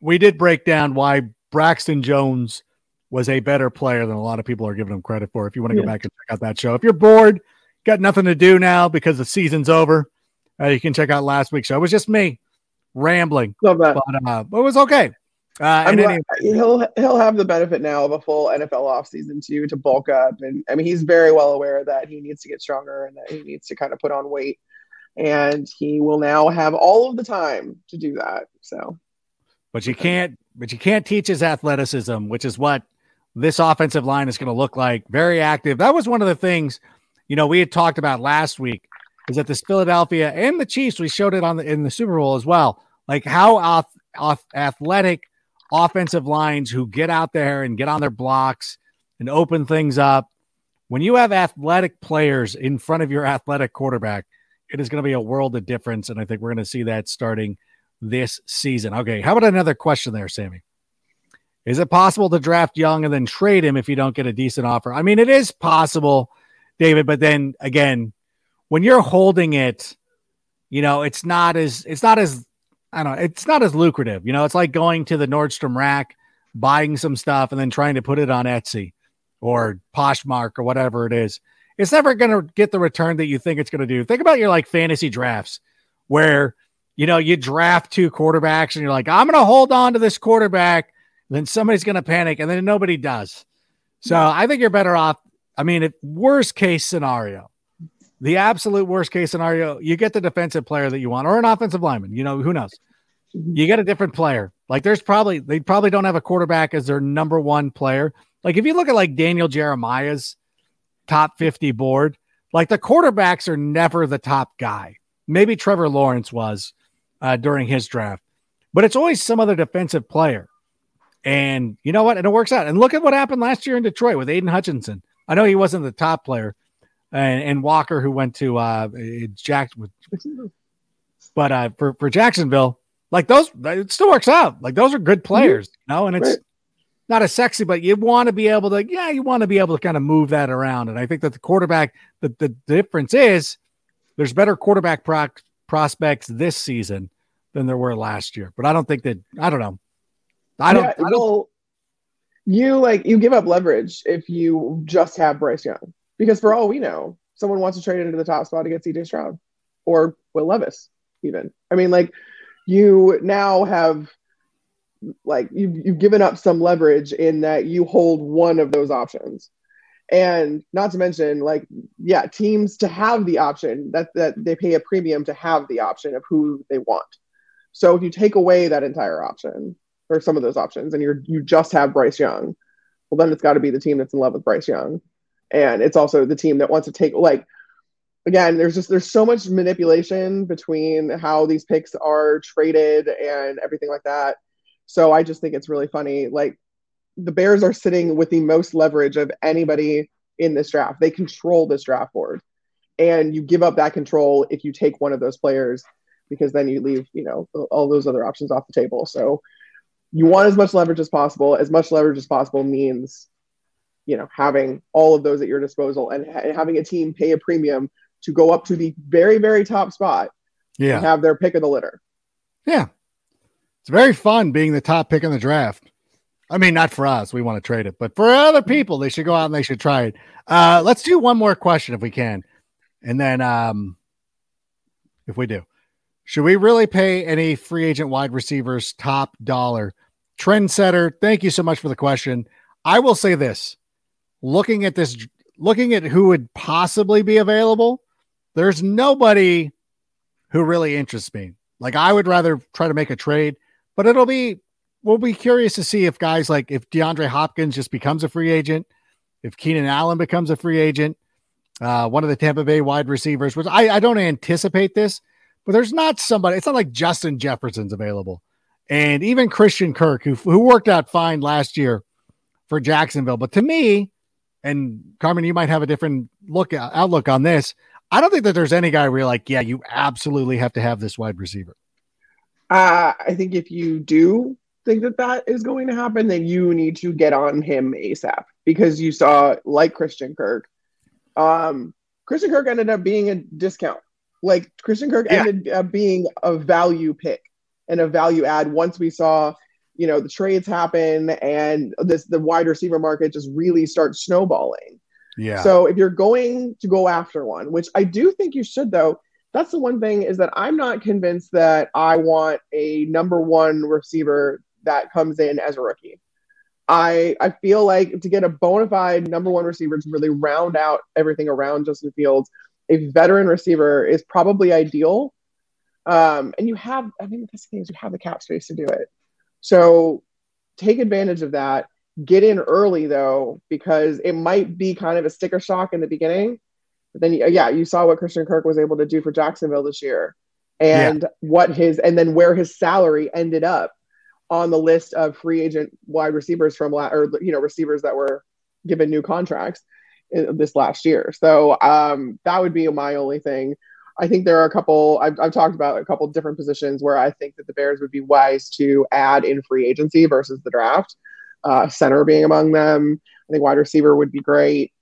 we did break down why Braxton Jones was a better player than a lot of people are giving him credit for. If you want to go back and check out that show, if you're bored, got nothing to do now because the season's over, uh, you can check out last week's show. It was just me rambling, love that but uh, but it was okay. Uh, glad, he'll he'll have the benefit now of a full NFL offseason too to bulk up, and I mean he's very well aware that he needs to get stronger and that he needs to kind of put on weight, and he will now have all of the time to do that. So but you can't but you can't teach his athleticism which is what this offensive line is going to look like very active that was one of the things you know we had talked about last week is that this philadelphia and the chiefs we showed it on the in the super bowl as well like how off, off athletic offensive lines who get out there and get on their blocks and open things up when you have athletic players in front of your athletic quarterback it is going to be a world of difference and i think we're going to see that starting this season. Okay, how about another question there, Sammy? Is it possible to draft young and then trade him if you don't get a decent offer? I mean, it is possible, David, but then again, when you're holding it, you know, it's not as it's not as I don't know, it's not as lucrative. You know, it's like going to the Nordstrom rack, buying some stuff and then trying to put it on Etsy or Poshmark or whatever it is. It's never going to get the return that you think it's going to do. Think about your like fantasy drafts where you know, you draft two quarterbacks and you're like, I'm going to hold on to this quarterback. Then somebody's going to panic and then nobody does. So I think you're better off. I mean, worst case scenario, the absolute worst case scenario, you get the defensive player that you want or an offensive lineman. You know, who knows? You get a different player. Like there's probably, they probably don't have a quarterback as their number one player. Like if you look at like Daniel Jeremiah's top 50 board, like the quarterbacks are never the top guy. Maybe Trevor Lawrence was uh, during his draft, but it's always some other defensive player. And you know what? And it works out. And look at what happened last year in Detroit with Aidan Hutchinson. I know he wasn't the top player, and, and Walker, who went to uh, Jack, but uh, for for Jacksonville, like those, it still works out. Like those are good players, you know. And it's Right. not as sexy, but you want to be able to, yeah, you want to be able to kind of move that around. And I think that the quarterback, the, the difference is there's better quarterback pro- prospects this season than there were last year. But I don't think that, I don't know. I don't, Yeah, I don't well, you like you give up leverage if you just have Bryce Young because for all we know, someone wants to trade into the top spot to get CJ Stroud or Will Levis, even. I mean, like you now have like you've you've given up some leverage in that you hold one of those options. And not to mention, like, yeah, teams to have the option that that they pay a premium to have the option of who they want. So if you take away that entire option or some of those options and you're you just have Bryce Young, well then it's got to be the team that's in love with Bryce Young. And it's also the team that wants to take like again, there's just there's so much manipulation between how these picks are traded and everything like that. So I just think it's really funny. Like the Bears are sitting with the most leverage of anybody in this draft. They control this draft board. And you give up that control if you take one of those players because then you leave, you know, all those other options off the table. So you want as much leverage as possible. As much leverage as possible means, you know, having all of those at your disposal and ha- having a team pay a premium to go up to the very, very top spot yeah. and have their pick of the litter. Yeah. It's very fun being the top pick in the draft. I mean, not for us. We want to trade it, but for other people, they should go out and they should try it. Uh, let's do one more question if we can. And then, um, if we do, should we really pay any free agent wide receivers top dollar? Trendsetter, thank you so much for the question. I will say this looking at this, looking at who would possibly be available, there's nobody who really interests me. Like, I would rather try to make a trade, but it'll be, we'll be curious to see if guys like if DeAndre Hopkins just becomes a free agent, if Keenan Allen becomes a free agent, uh, one of the Tampa Bay wide receivers, which I, I don't anticipate this, but there's not somebody, it's not like Justin Jefferson's available. And even Christian Kirk, who, who worked out fine last year for Jacksonville. But to me, and Carmen, you might have a different look outlook on this. I don't think that there's any guy where you're like, yeah, you absolutely have to have this wide receiver. Uh, I think if you do think that that is going to happen, then you need to get on him ASAP because you saw, like Christian Kirk, um, Christian Kirk ended up being a discount. Like Christian Kirk Yeah. ended up being a value pick and a value add once we saw, you know, the trades happen and this the wide receiver market just really starts snowballing. Yeah. So if you're going to go after one, which I do think you should, though, that's the one thing is that I'm not convinced that I want a number one receiver that comes in as a rookie. I I feel like to get a bona fide number one receiver to really round out everything around Justin Fields, a veteran receiver is probably ideal. Um, and you have, I mean, the best thing is you have the cap space to do it. So take advantage of that. Get in early though because it might be kind of a sticker shock in the beginning. But then yeah you saw what christian kirk was able to do for jacksonville this year and what his and then where his salary ended up on the list of free agent wide receivers from la- or you know receivers that were given new contracts in, this last year. So um that would be my only thing I think there are a couple. I've, I've talked about a couple different positions where I think that the Bears would be wise to add in free agency versus the draft uh, center being among them. I think wide receiver would be great.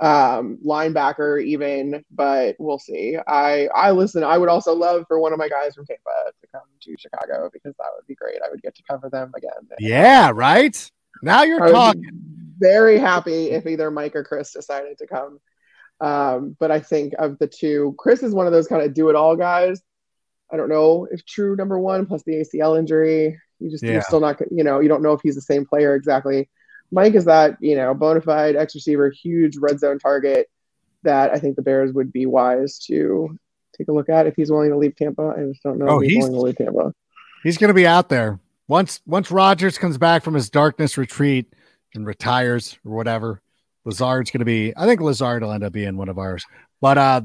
Um, linebacker even, but we'll see. I I listen. I would also love for one of my guys from Tampa to come to Chicago because that would be great. I would get to cover them again. yeah, right. Now you're talking. very happy if either Mike or Chris decided to come. Um, but I think of the two, Chris is one of those kind of do it all guys. I don't know if true number one plus the ACL injury. You just Yeah. you're still not you know you don't know if he's the same player exactly. Mike is that you know bona fide X receiver, huge red zone target that I think the Bears would be wise to take a look at if he's willing to leave Tampa. I just don't know Oh, if he's, he's- willing to leave Tampa. He's going to be out there once once Rodgers comes back from his darkness retreat and retires or whatever. Lazard's going to be. I think Lazard will end up being one of ours. But uh,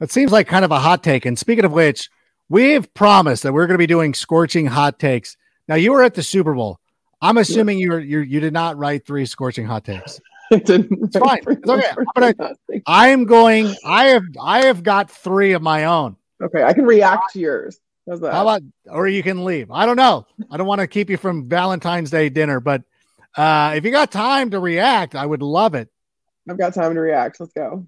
it seems like kind of a hot take. And speaking of which, we've promised that we're going to be doing scorching hot takes. Now you were at the Super Bowl. I'm assuming you were you you did not write three scorching hot takes. it's It's fine. It's okay. I'm gonna- I am going. I have I have got three of my own. okay, I can react to yours. How's that? How about, or you can leave. I don't know. I don't want to keep you from Valentine's Day dinner, but Uh, if you got time to react, I would love it. I've got time to react. Let's go.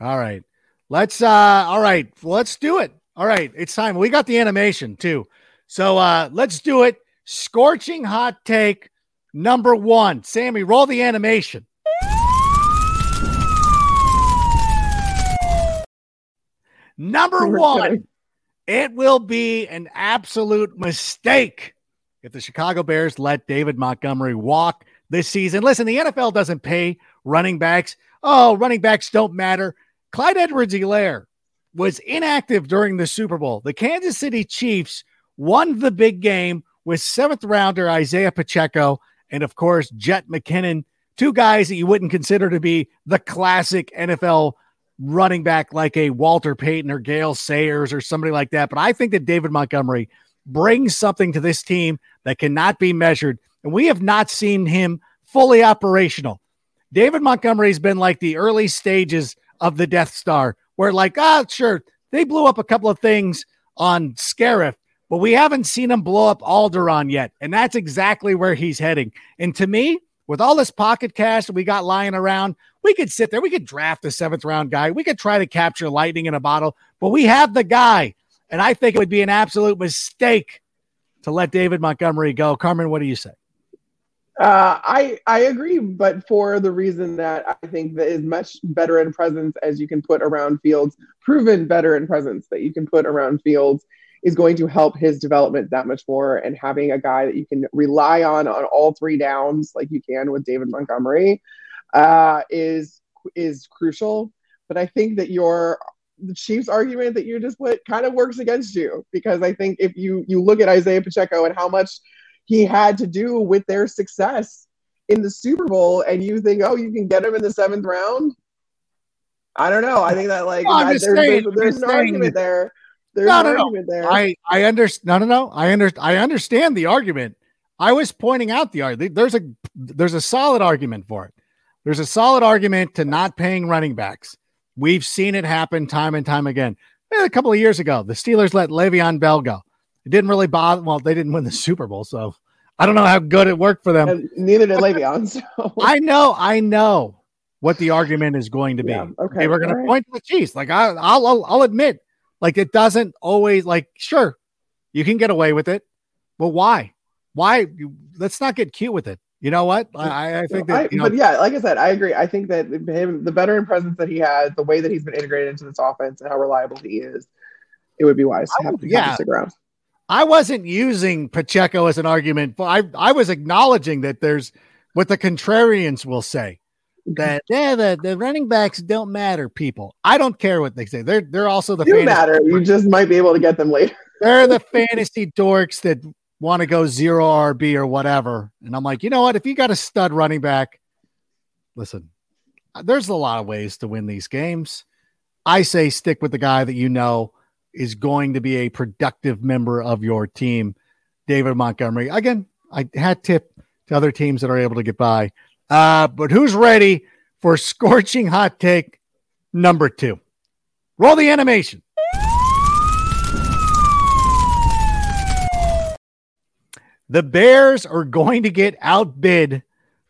All right. Let's uh all right, let's do it. All right, it's time. We got the animation too. So uh let's do it. Scorching hot take number 1. Sammy, roll the animation. Number 1. It will be an absolute mistake if the Chicago Bears let David Montgomery walk this season. Listen, the NFL doesn't pay running backs. Oh, running backs don't matter. Clyde Edwards Helaire was inactive during the Super Bowl. The Kansas City Chiefs won the big game with seventh rounder Isaiah Pacheco and, of course, Jet McKinnon, two guys that you wouldn't consider to be the classic NFL running back like a Walter Payton or Gale Sayers or somebody like that. But I think that David Montgomery brings something to this team that cannot be measured. And we have not seen him fully operational. David Montgomery's been like the early stages of the Death Star, where, like, ah, sure, they blew up a couple of things on Scarif, but we haven't seen him blow up Alderaan yet. And that's exactly where he's heading. And to me, with all this pocket cash that we got lying around, we could sit there, we could draft a seventh round guy, we could try to capture lightning in a bottle, but we have the guy. And I think it would be an absolute mistake to let David Montgomery go. Carmen, what do you say? Uh, I I agree, but for the reason that I think that is much better in presence as you can put around fields, proven better in presence that you can put around fields is going to help his development that much more. And having a guy that you can rely on on all three downs, like you can with David Montgomery, uh, is is crucial. But I think that your the Chiefs argument that you just put kind of works against you because I think if you you look at Isaiah Pacheco and how much he had to do with their success in the Super Bowl, and you think, oh, you can get him in the seventh round. I don't know. I think that like No, that- there's, saying- there's, there's an argument there. There's No, an no, no. there. I I understand. No, no, no. I under I understand the argument. I was pointing out the argument. There's a there's a solid argument for it. There's a solid argument to not paying running backs. We've seen it happen time and time again. Eh, A couple of years ago, the Steelers let Le'Veon Bell go. It didn't really bother. Well, they didn't win the Super Bowl, so I don't know how good it worked for them. and neither did Le'Veon. So I know, I know what the argument is going to be. Yeah, okay, we're going to point to the Chiefs. Like I, I'll, I'll, I'll admit, like it doesn't always like. Sure, you can get away with it, but why? Why? Let's not get cute with it. You know what? I, I think that you know. but yeah, like I said, I agree. I think that him, the veteran presence that he has, the way that he's been integrated into this offense, and how reliable he is, it would be wise to have, to yeah. him. I wasn't using Pacheco as an argument, but I, I was acknowledging that there's what the contrarians will say that yeah, the, the running backs don't matter. People, I don't care what they say. They're they're also the fantasy- matter. You just might be able to get them later. they're the fantasy dorks that want to go zero RB or whatever. And I'm like, you know what? If you got a stud running back, listen, there's a lot of ways to win these games. I say stick with the guy that you know is going to be a productive member of your team, David Montgomery. Again, I had tip to other teams that are able to get by. Uh, but who's ready for scorching hot take number two? Roll the animation. The Bears are going to get outbid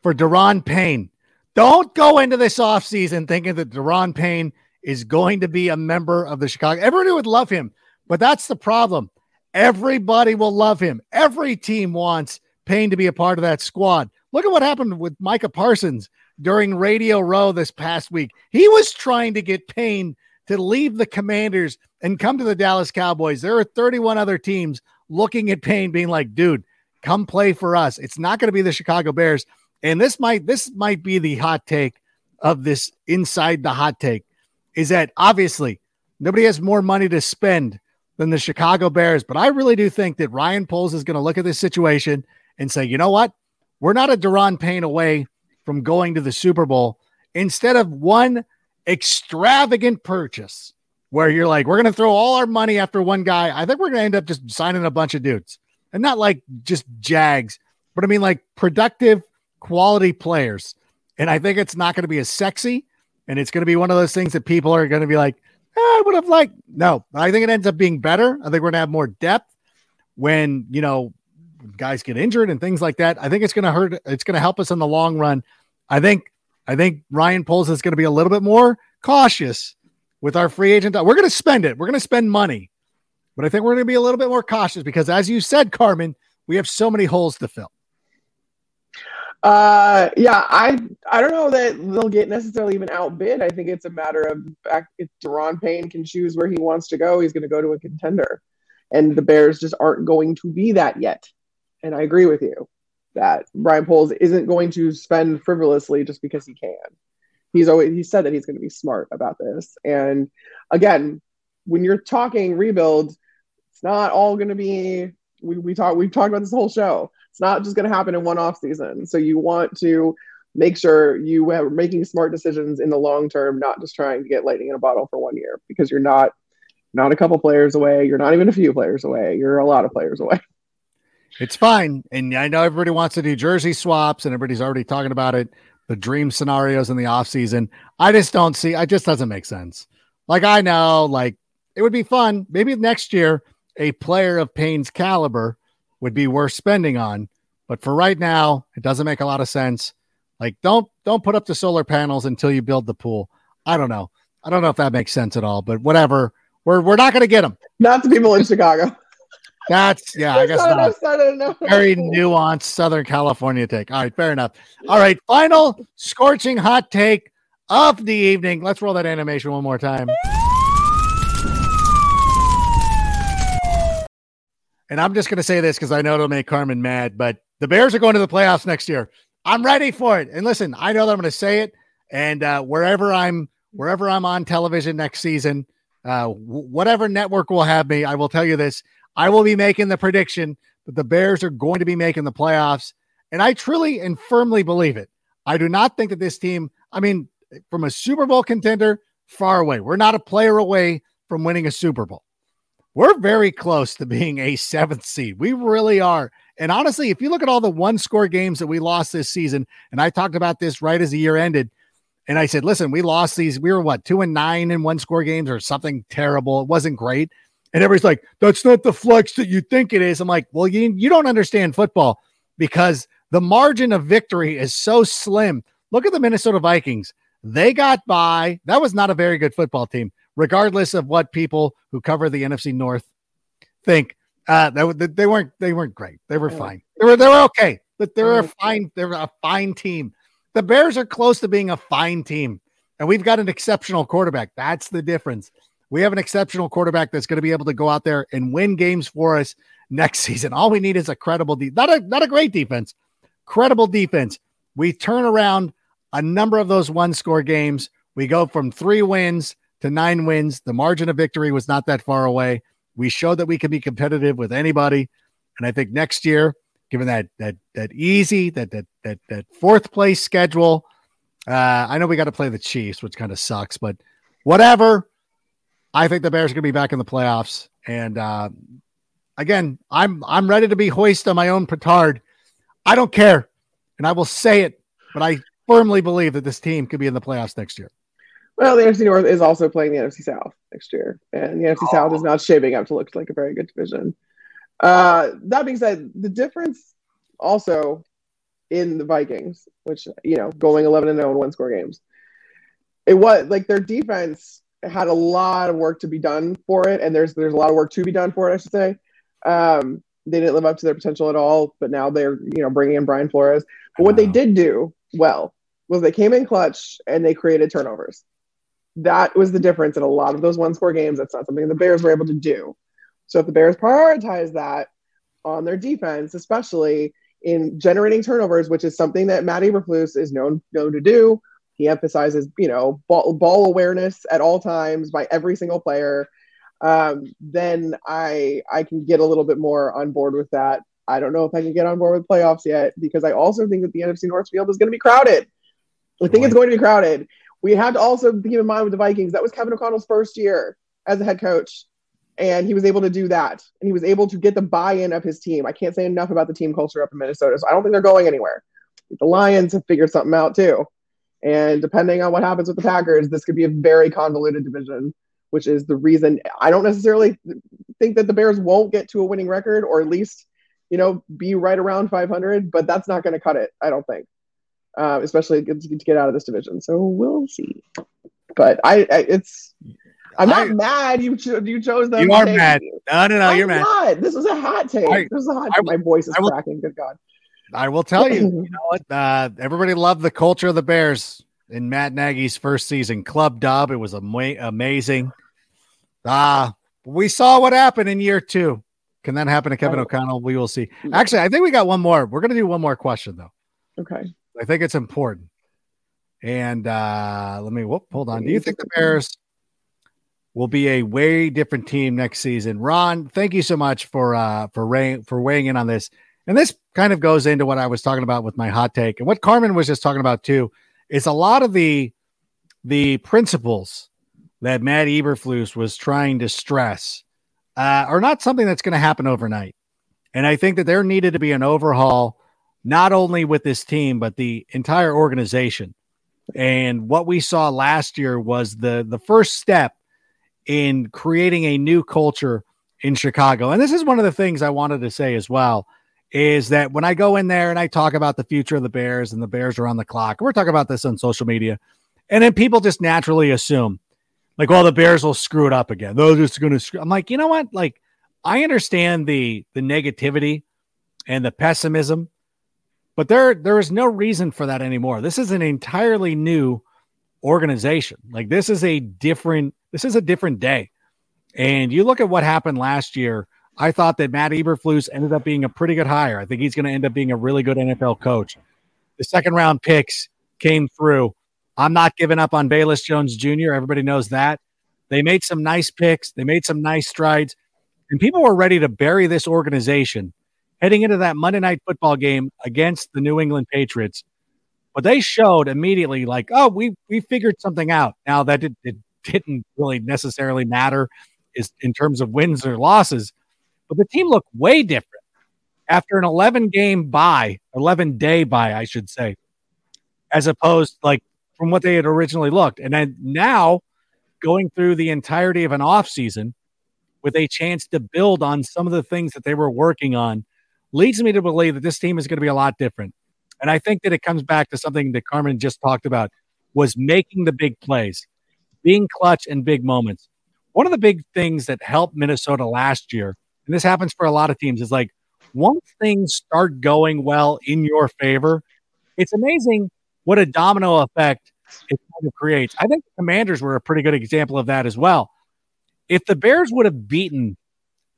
for Daron Payne. Don't go into this offseason thinking that Daron Payne is going to be a member of the Chicago. Everybody would love him, but that's the problem. Everybody will love him. Every team wants Payne to be a part of that squad. Look at what happened with Micah Parsons during Radio Row this past week. He was trying to get Payne to leave the Commanders and come to the Dallas Cowboys. There are 31 other teams looking at Payne being like, dude, come play for us. It's not going to be the Chicago Bears. And this might this might be the hot take of this inside the hot take is that obviously nobody has more money to spend than the Chicago Bears, but I really do think that Ryan Poles is going to look at this situation and say, "You know what? We're not a Daron Payne away from going to the Super Bowl. Instead of one extravagant purchase where you're like, we're going to throw all our money after one guy, I think we're going to end up just signing a bunch of dudes and not like just jags, but I mean like productive, quality players. And I think it's not going to be as sexy. And it's going to be one of those things that people are going to be like, "Eh, I would have liked. No, I think it ends up being better. I think we're going to have more depth when, you know, guys get injured and things like that. I think it's going to hurt. It's going to help us in the long run. I think I think Ryan Poles is going to be a little bit more cautious with our free agent. We're going to spend it. We're going to spend money, but I think we're going to be a little bit more cautious because, as you said, Carmen, we have so many holes to fill. Uh, yeah, I I don't know that they'll get necessarily even outbid. I think it's a matter of if Daron Payne can choose where he wants to go, he's going to go to a contender, and the Bears just aren't going to be that yet. And I agree with you that Ryan Poles isn't going to spend frivolously just because he can. He's always he said that he's going to be smart about this. And again, when you're talking rebuild, not all going to be we we talk we've talked about this whole show. It's not just going to happen in one off season. So you want to make sure you are making smart decisions in the long term, not just trying to get lightning in a bottle for one year because you're not not a couple players away. You're not even a few players away. You're a lot of players away. It's fine. And I know everybody wants to do jersey swaps and everybody's already talking about it, the dream scenarios in the offseason. I just don't see, I just doesn't make sense. Like, I know, like, it would be fun. Maybe next year, a player of Payne's caliber would be worth spending on. But for right now, it doesn't make a lot of sense. Like, don't don't put up the solar panels until you build the pool. I don't know. I don't know if that makes sense at all, but whatever. We're we're not going to get them. Not the people in Chicago. That's yeah, I guess not. not. Very nuanced Southern California take. All right, fair enough. All right, final scorching hot take of the evening. Let's roll that animation one more time. And I'm just going to say this because I know it'll make Carmen mad, but the Bears are going to the playoffs next year. I'm ready for it. And listen, I know that I'm going to say it, and uh, wherever I'm, wherever I'm on television next season, uh, w- whatever network will have me, I will tell you this: I will be making the prediction that the Bears are going to be making the playoffs. And I truly and firmly believe it. I do not think that this team, I mean, from a Super Bowl contender, far away. We're not a player away from winning a Super Bowl. We're very close to being a seventh seed. We really are. And honestly, if you look at all the one score games that we lost this season, and I talked about this right as the year ended, and I said, listen, we lost these. We were what, two and nine in one score games or something terrible. It wasn't great. And everybody's like, that's not the flex that you think it is. I'm like, well, you, you don't understand football because the margin of victory is so slim. Look at the Minnesota Vikings. They got by. That was not a very good football team, regardless of what people who cover the NFC North think. Uh, that, they weren't they weren't great. They were fine. They were they were okay, but they were a fine. They were a fine team. The Bears are close to being a fine team, and we've got an exceptional quarterback. That's the difference. We have an exceptional quarterback that's going to be able to go out there and win games for us next season. All we need is a credible, de- not a not a great defense, credible defense. We turn around a number of those one score games. We go from three wins to nine wins. The margin of victory was not that far away. We showed that we can be competitive with anybody, and I think next year, given that that that easy that that that that fourth place schedule, uh, I know we got to play the Chiefs, which kind of sucks, but whatever. I think the Bears are going to be back in the playoffs. And uh, again, I'm I'm ready to be hoist on my own petard. I don't care, and I will say it, but I firmly believe that this team could be in the playoffs next year. Well, the NFC North is also playing the NFC South next year, and the NFC oh. South is not shaping up to look like a very good division. Uh, that being said, the difference also in the Vikings, which you know, going eleven and zero in one score games, it was like their defense had a lot of work to be done for it, and there's there's a lot of work to be done for it, I should say. Um, they didn't live up to their potential at all, but now they're you know bringing in Brian Flores. But what they did do well was they came in clutch and they created turnovers. That was the difference in a lot of those one score games. That's not something the Bears were able to do. So if the Bears prioritize that on their defense, especially in generating turnovers, which is something that Matt Eberflus is known known to do, he emphasizes, you know, ball, ball awareness at all times by every single player. Um, then I I can get a little bit more on board with that. I don't know if I can get on board with playoffs yet because I also think that the NFC North field is going to be crowded. I think it's going to be crowded. We have to also keep in mind with the Vikings that was Kevin O'Connell's first year as a head coach, and he was able to do that, and he was able to get the buy-in of his team. I can't say enough about the team culture up in Minnesota, so I don't think they're going anywhere. The Lions have figured something out too. And depending on what happens with the Packers, this could be a very convoluted division, which is the reason I don't necessarily think that the Bears won't get to a winning record, or at least, you know, be right around 500, but that's not going to cut it, I don't think, uh, especially to, to get out of this division. So we'll see. But I, I it's, I'm not I- mad. You cho- you chose them. You are take mad. No, no, no, I'm you're mad. not. This was a hot take. I- this was a hot. I- my voice is will- cracking. Good God. I will tell you, you know what? Uh, everybody loved the culture of the Bears in Matt Nagy's first season. Club dub. It was ama- amazing. Ah, we saw what happened in year two. Can that happen to Kevin Oh. O'Connell? We will see. Actually, I think we got one more. We're going to do one more question, though. Okay. I think it's important. And uh, let me whoop, hold on. Do you think the Bears will be a way different team next season? Ron, thank you so much for uh for weighing for weighing in on this. And this kind of goes into what I was talking about with my hot take and what Carmen was just talking about too. Is a lot of the the principles that Matt Eberflus was trying to stress uh, are not something that's going to happen overnight. And I think that there needed to be an overhaul, not only with this team, but the entire organization. And what we saw last year was the the first step in creating a new culture in Chicago. And this is one of the things I wanted to say as well is that when I go in there and I talk about the future of the Bears and the Bears are on the clock, we're talking about this on social media, and then people just naturally assume, like, well, the Bears will screw it up again. They're just going to screw. I'm like, you know what? Like, I understand the the negativity and the pessimism, but there there is no reason for that anymore. This is an entirely new organization. Like, this is a different this is a different day. And you look at what happened last year. I thought that Matt Eberflus ended up being a pretty good hire. I think he's going to end up being a really good NFL coach. The second round picks came through. I'm not giving up on Velus Jones Jr. Everybody knows that. They made some nice picks, they made some nice strides, and people were ready to bury this organization heading into that Monday night football game against the New England Patriots. But they showed immediately, like, oh, we we figured something out. Now that it, it didn't really necessarily matter is in terms of wins or losses, but the team looked way different after an 11 game bye, 11 day bye, I should say, as opposed like from what they had originally looked. And then now going through the entirety of an off season with a chance to build on some of the things that they were working on leads me to believe that this team is going to be a lot different. And I think that it comes back to something that Carmen just talked about was making the big plays, being clutch in big moments. One of the big things that helped Minnesota last year, and this happens for a lot of teams, is like once things start going well in your favor, it's amazing what a domino effect it kind of creates. I think the Commanders were a pretty good example of that as well. If the Bears would have beaten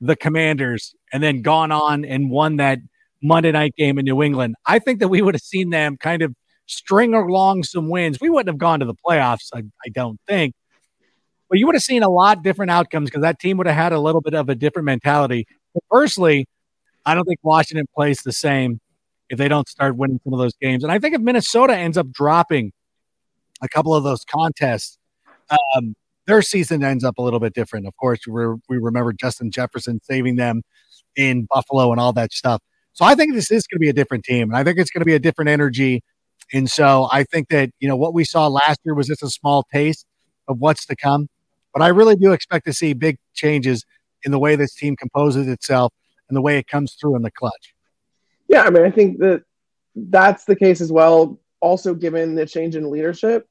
the Commanders and then gone on and won that Monday night game in New England, I think that we would have seen them kind of string along some wins. We wouldn't have gone to the playoffs, I, I don't think. But you would have seen a lot different outcomes because that team would have had a little bit of a different mentality. But personally, I don't think Washington plays the same if they don't start winning some of those games. And I think if Minnesota ends up dropping a couple of those contests, um, their season ends up a little bit different. Of course, we remember Justin Jefferson saving them in Buffalo and all that stuff. So I think this is going to be a different team, and I think it's going to be a different energy. And so I think that you know what we saw last year was just a small taste of what's to come. But I really do expect to see big changes in the way this team composes itself and the way it comes through in the clutch. Yeah, I mean, I think that that's the case as well. Also, given the change in leadership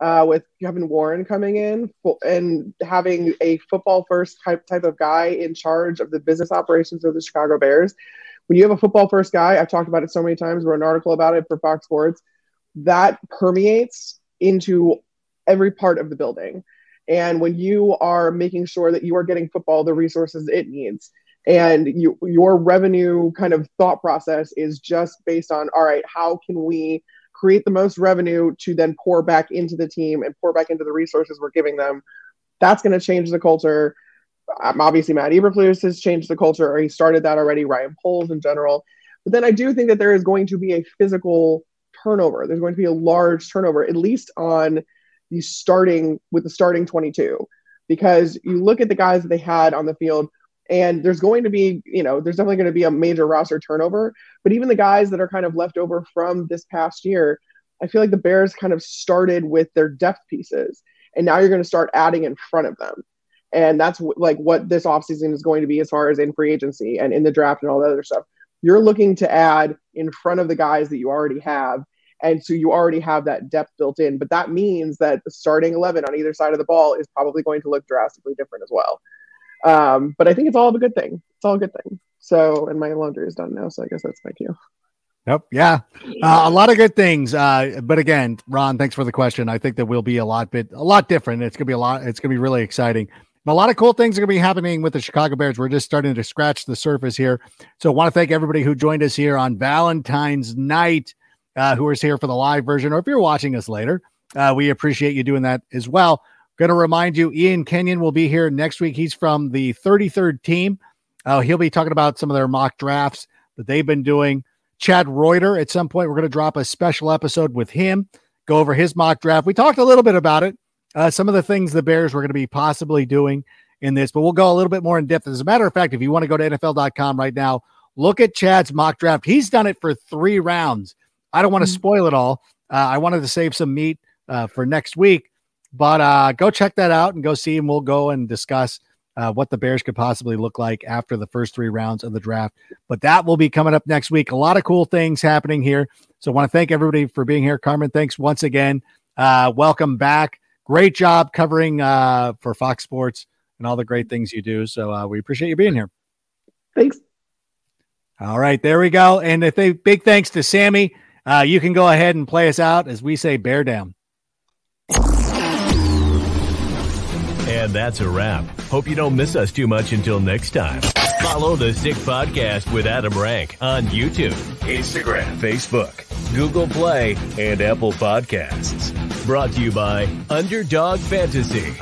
uh, with Kevin Warren coming in and having a football first type type of guy in charge of the business operations of the Chicago Bears. When you have a football first guy, I've talked about it so many times. Wrote an article about it for Fox Sports. That permeates into every part of the building. And when you are making sure that you are getting football the resources it needs, and you, your revenue kind of thought process is just based on all right how can we create the most revenue to then pour back into the team and pour back into the resources we're giving them that's going to change the culture. Um, obviously matt eberflus has changed the culture or he started that already ryan poles in general. But then i do think that there is going to be a physical turnover. There's going to be a large turnover at least on the starting with the starting 22 because you look at the guys that they had on the field and there's going to be, you know, there's definitely going to be a major roster turnover. But even the guys that are kind of left over from this past year, I feel like the Bears kind of started with their depth pieces, and now you're going to start adding in front of them. And that's w- like what this offseason is going to be as far as in free agency and in the draft and all that other stuff. You're looking to add in front of the guys that you already have. And so you already have that depth built in. But that means that the starting 11 on either side of the ball is probably going to look drastically different as well. Um, but I think it's all a good thing. It's all a good thing. So, and my laundry is done now. So I guess that's my cue. Yep. Yeah. Uh, a lot of good things. Uh, but again, Ron, thanks for the question. I think that will be a lot bit a lot different. It's gonna be a lot. It's gonna be really exciting. a lot of cool things are gonna be happening with the Chicago Bears. We're just starting to scratch the surface here. So I want to thank everybody who joined us here on Valentine's night, uh, who is here for the live version, or if you're watching us later, uh, we appreciate you doing that as well. Going to remind you, Ian Kenyon will be here next week. He's from the 33rd team. Uh, he'll be talking about some of their mock drafts that they've been doing. Chad Reuter. At some point, we're going to drop a special episode with him, go over his mock draft. We talked a little bit about it, uh, some of the things the Bears were going to be possibly doing in this, but we'll go a little bit more in depth. As a matter of fact, if you want to go to NFL.com right now, look at Chad's mock draft. He's done it for three rounds. I don't want to mm-hmm. spoil it all. Uh, I wanted to save some meat uh, for next week, but uh, go check that out and go see him. We'll go and discuss uh, what the Bears could possibly look like after the first three rounds of the draft. But that will be coming up next week. A lot of cool things happening here. So I want to thank everybody for being here. Carmen, thanks once again. Uh, welcome back. Great job covering uh, for Fox Sports and all the great things you do. So uh, we appreciate you being here. Thanks. All right, there we go. And a th- big thanks to Sammy. Uh, you can go ahead and play us out as we say bear down. And that's a wrap. Hope you don't miss us too much until next time. Follow the Sick Podcast with Adam Rank on YouTube, Instagram, Facebook, Google Play, and Apple Podcasts. Brought to you by Underdog Fantasy.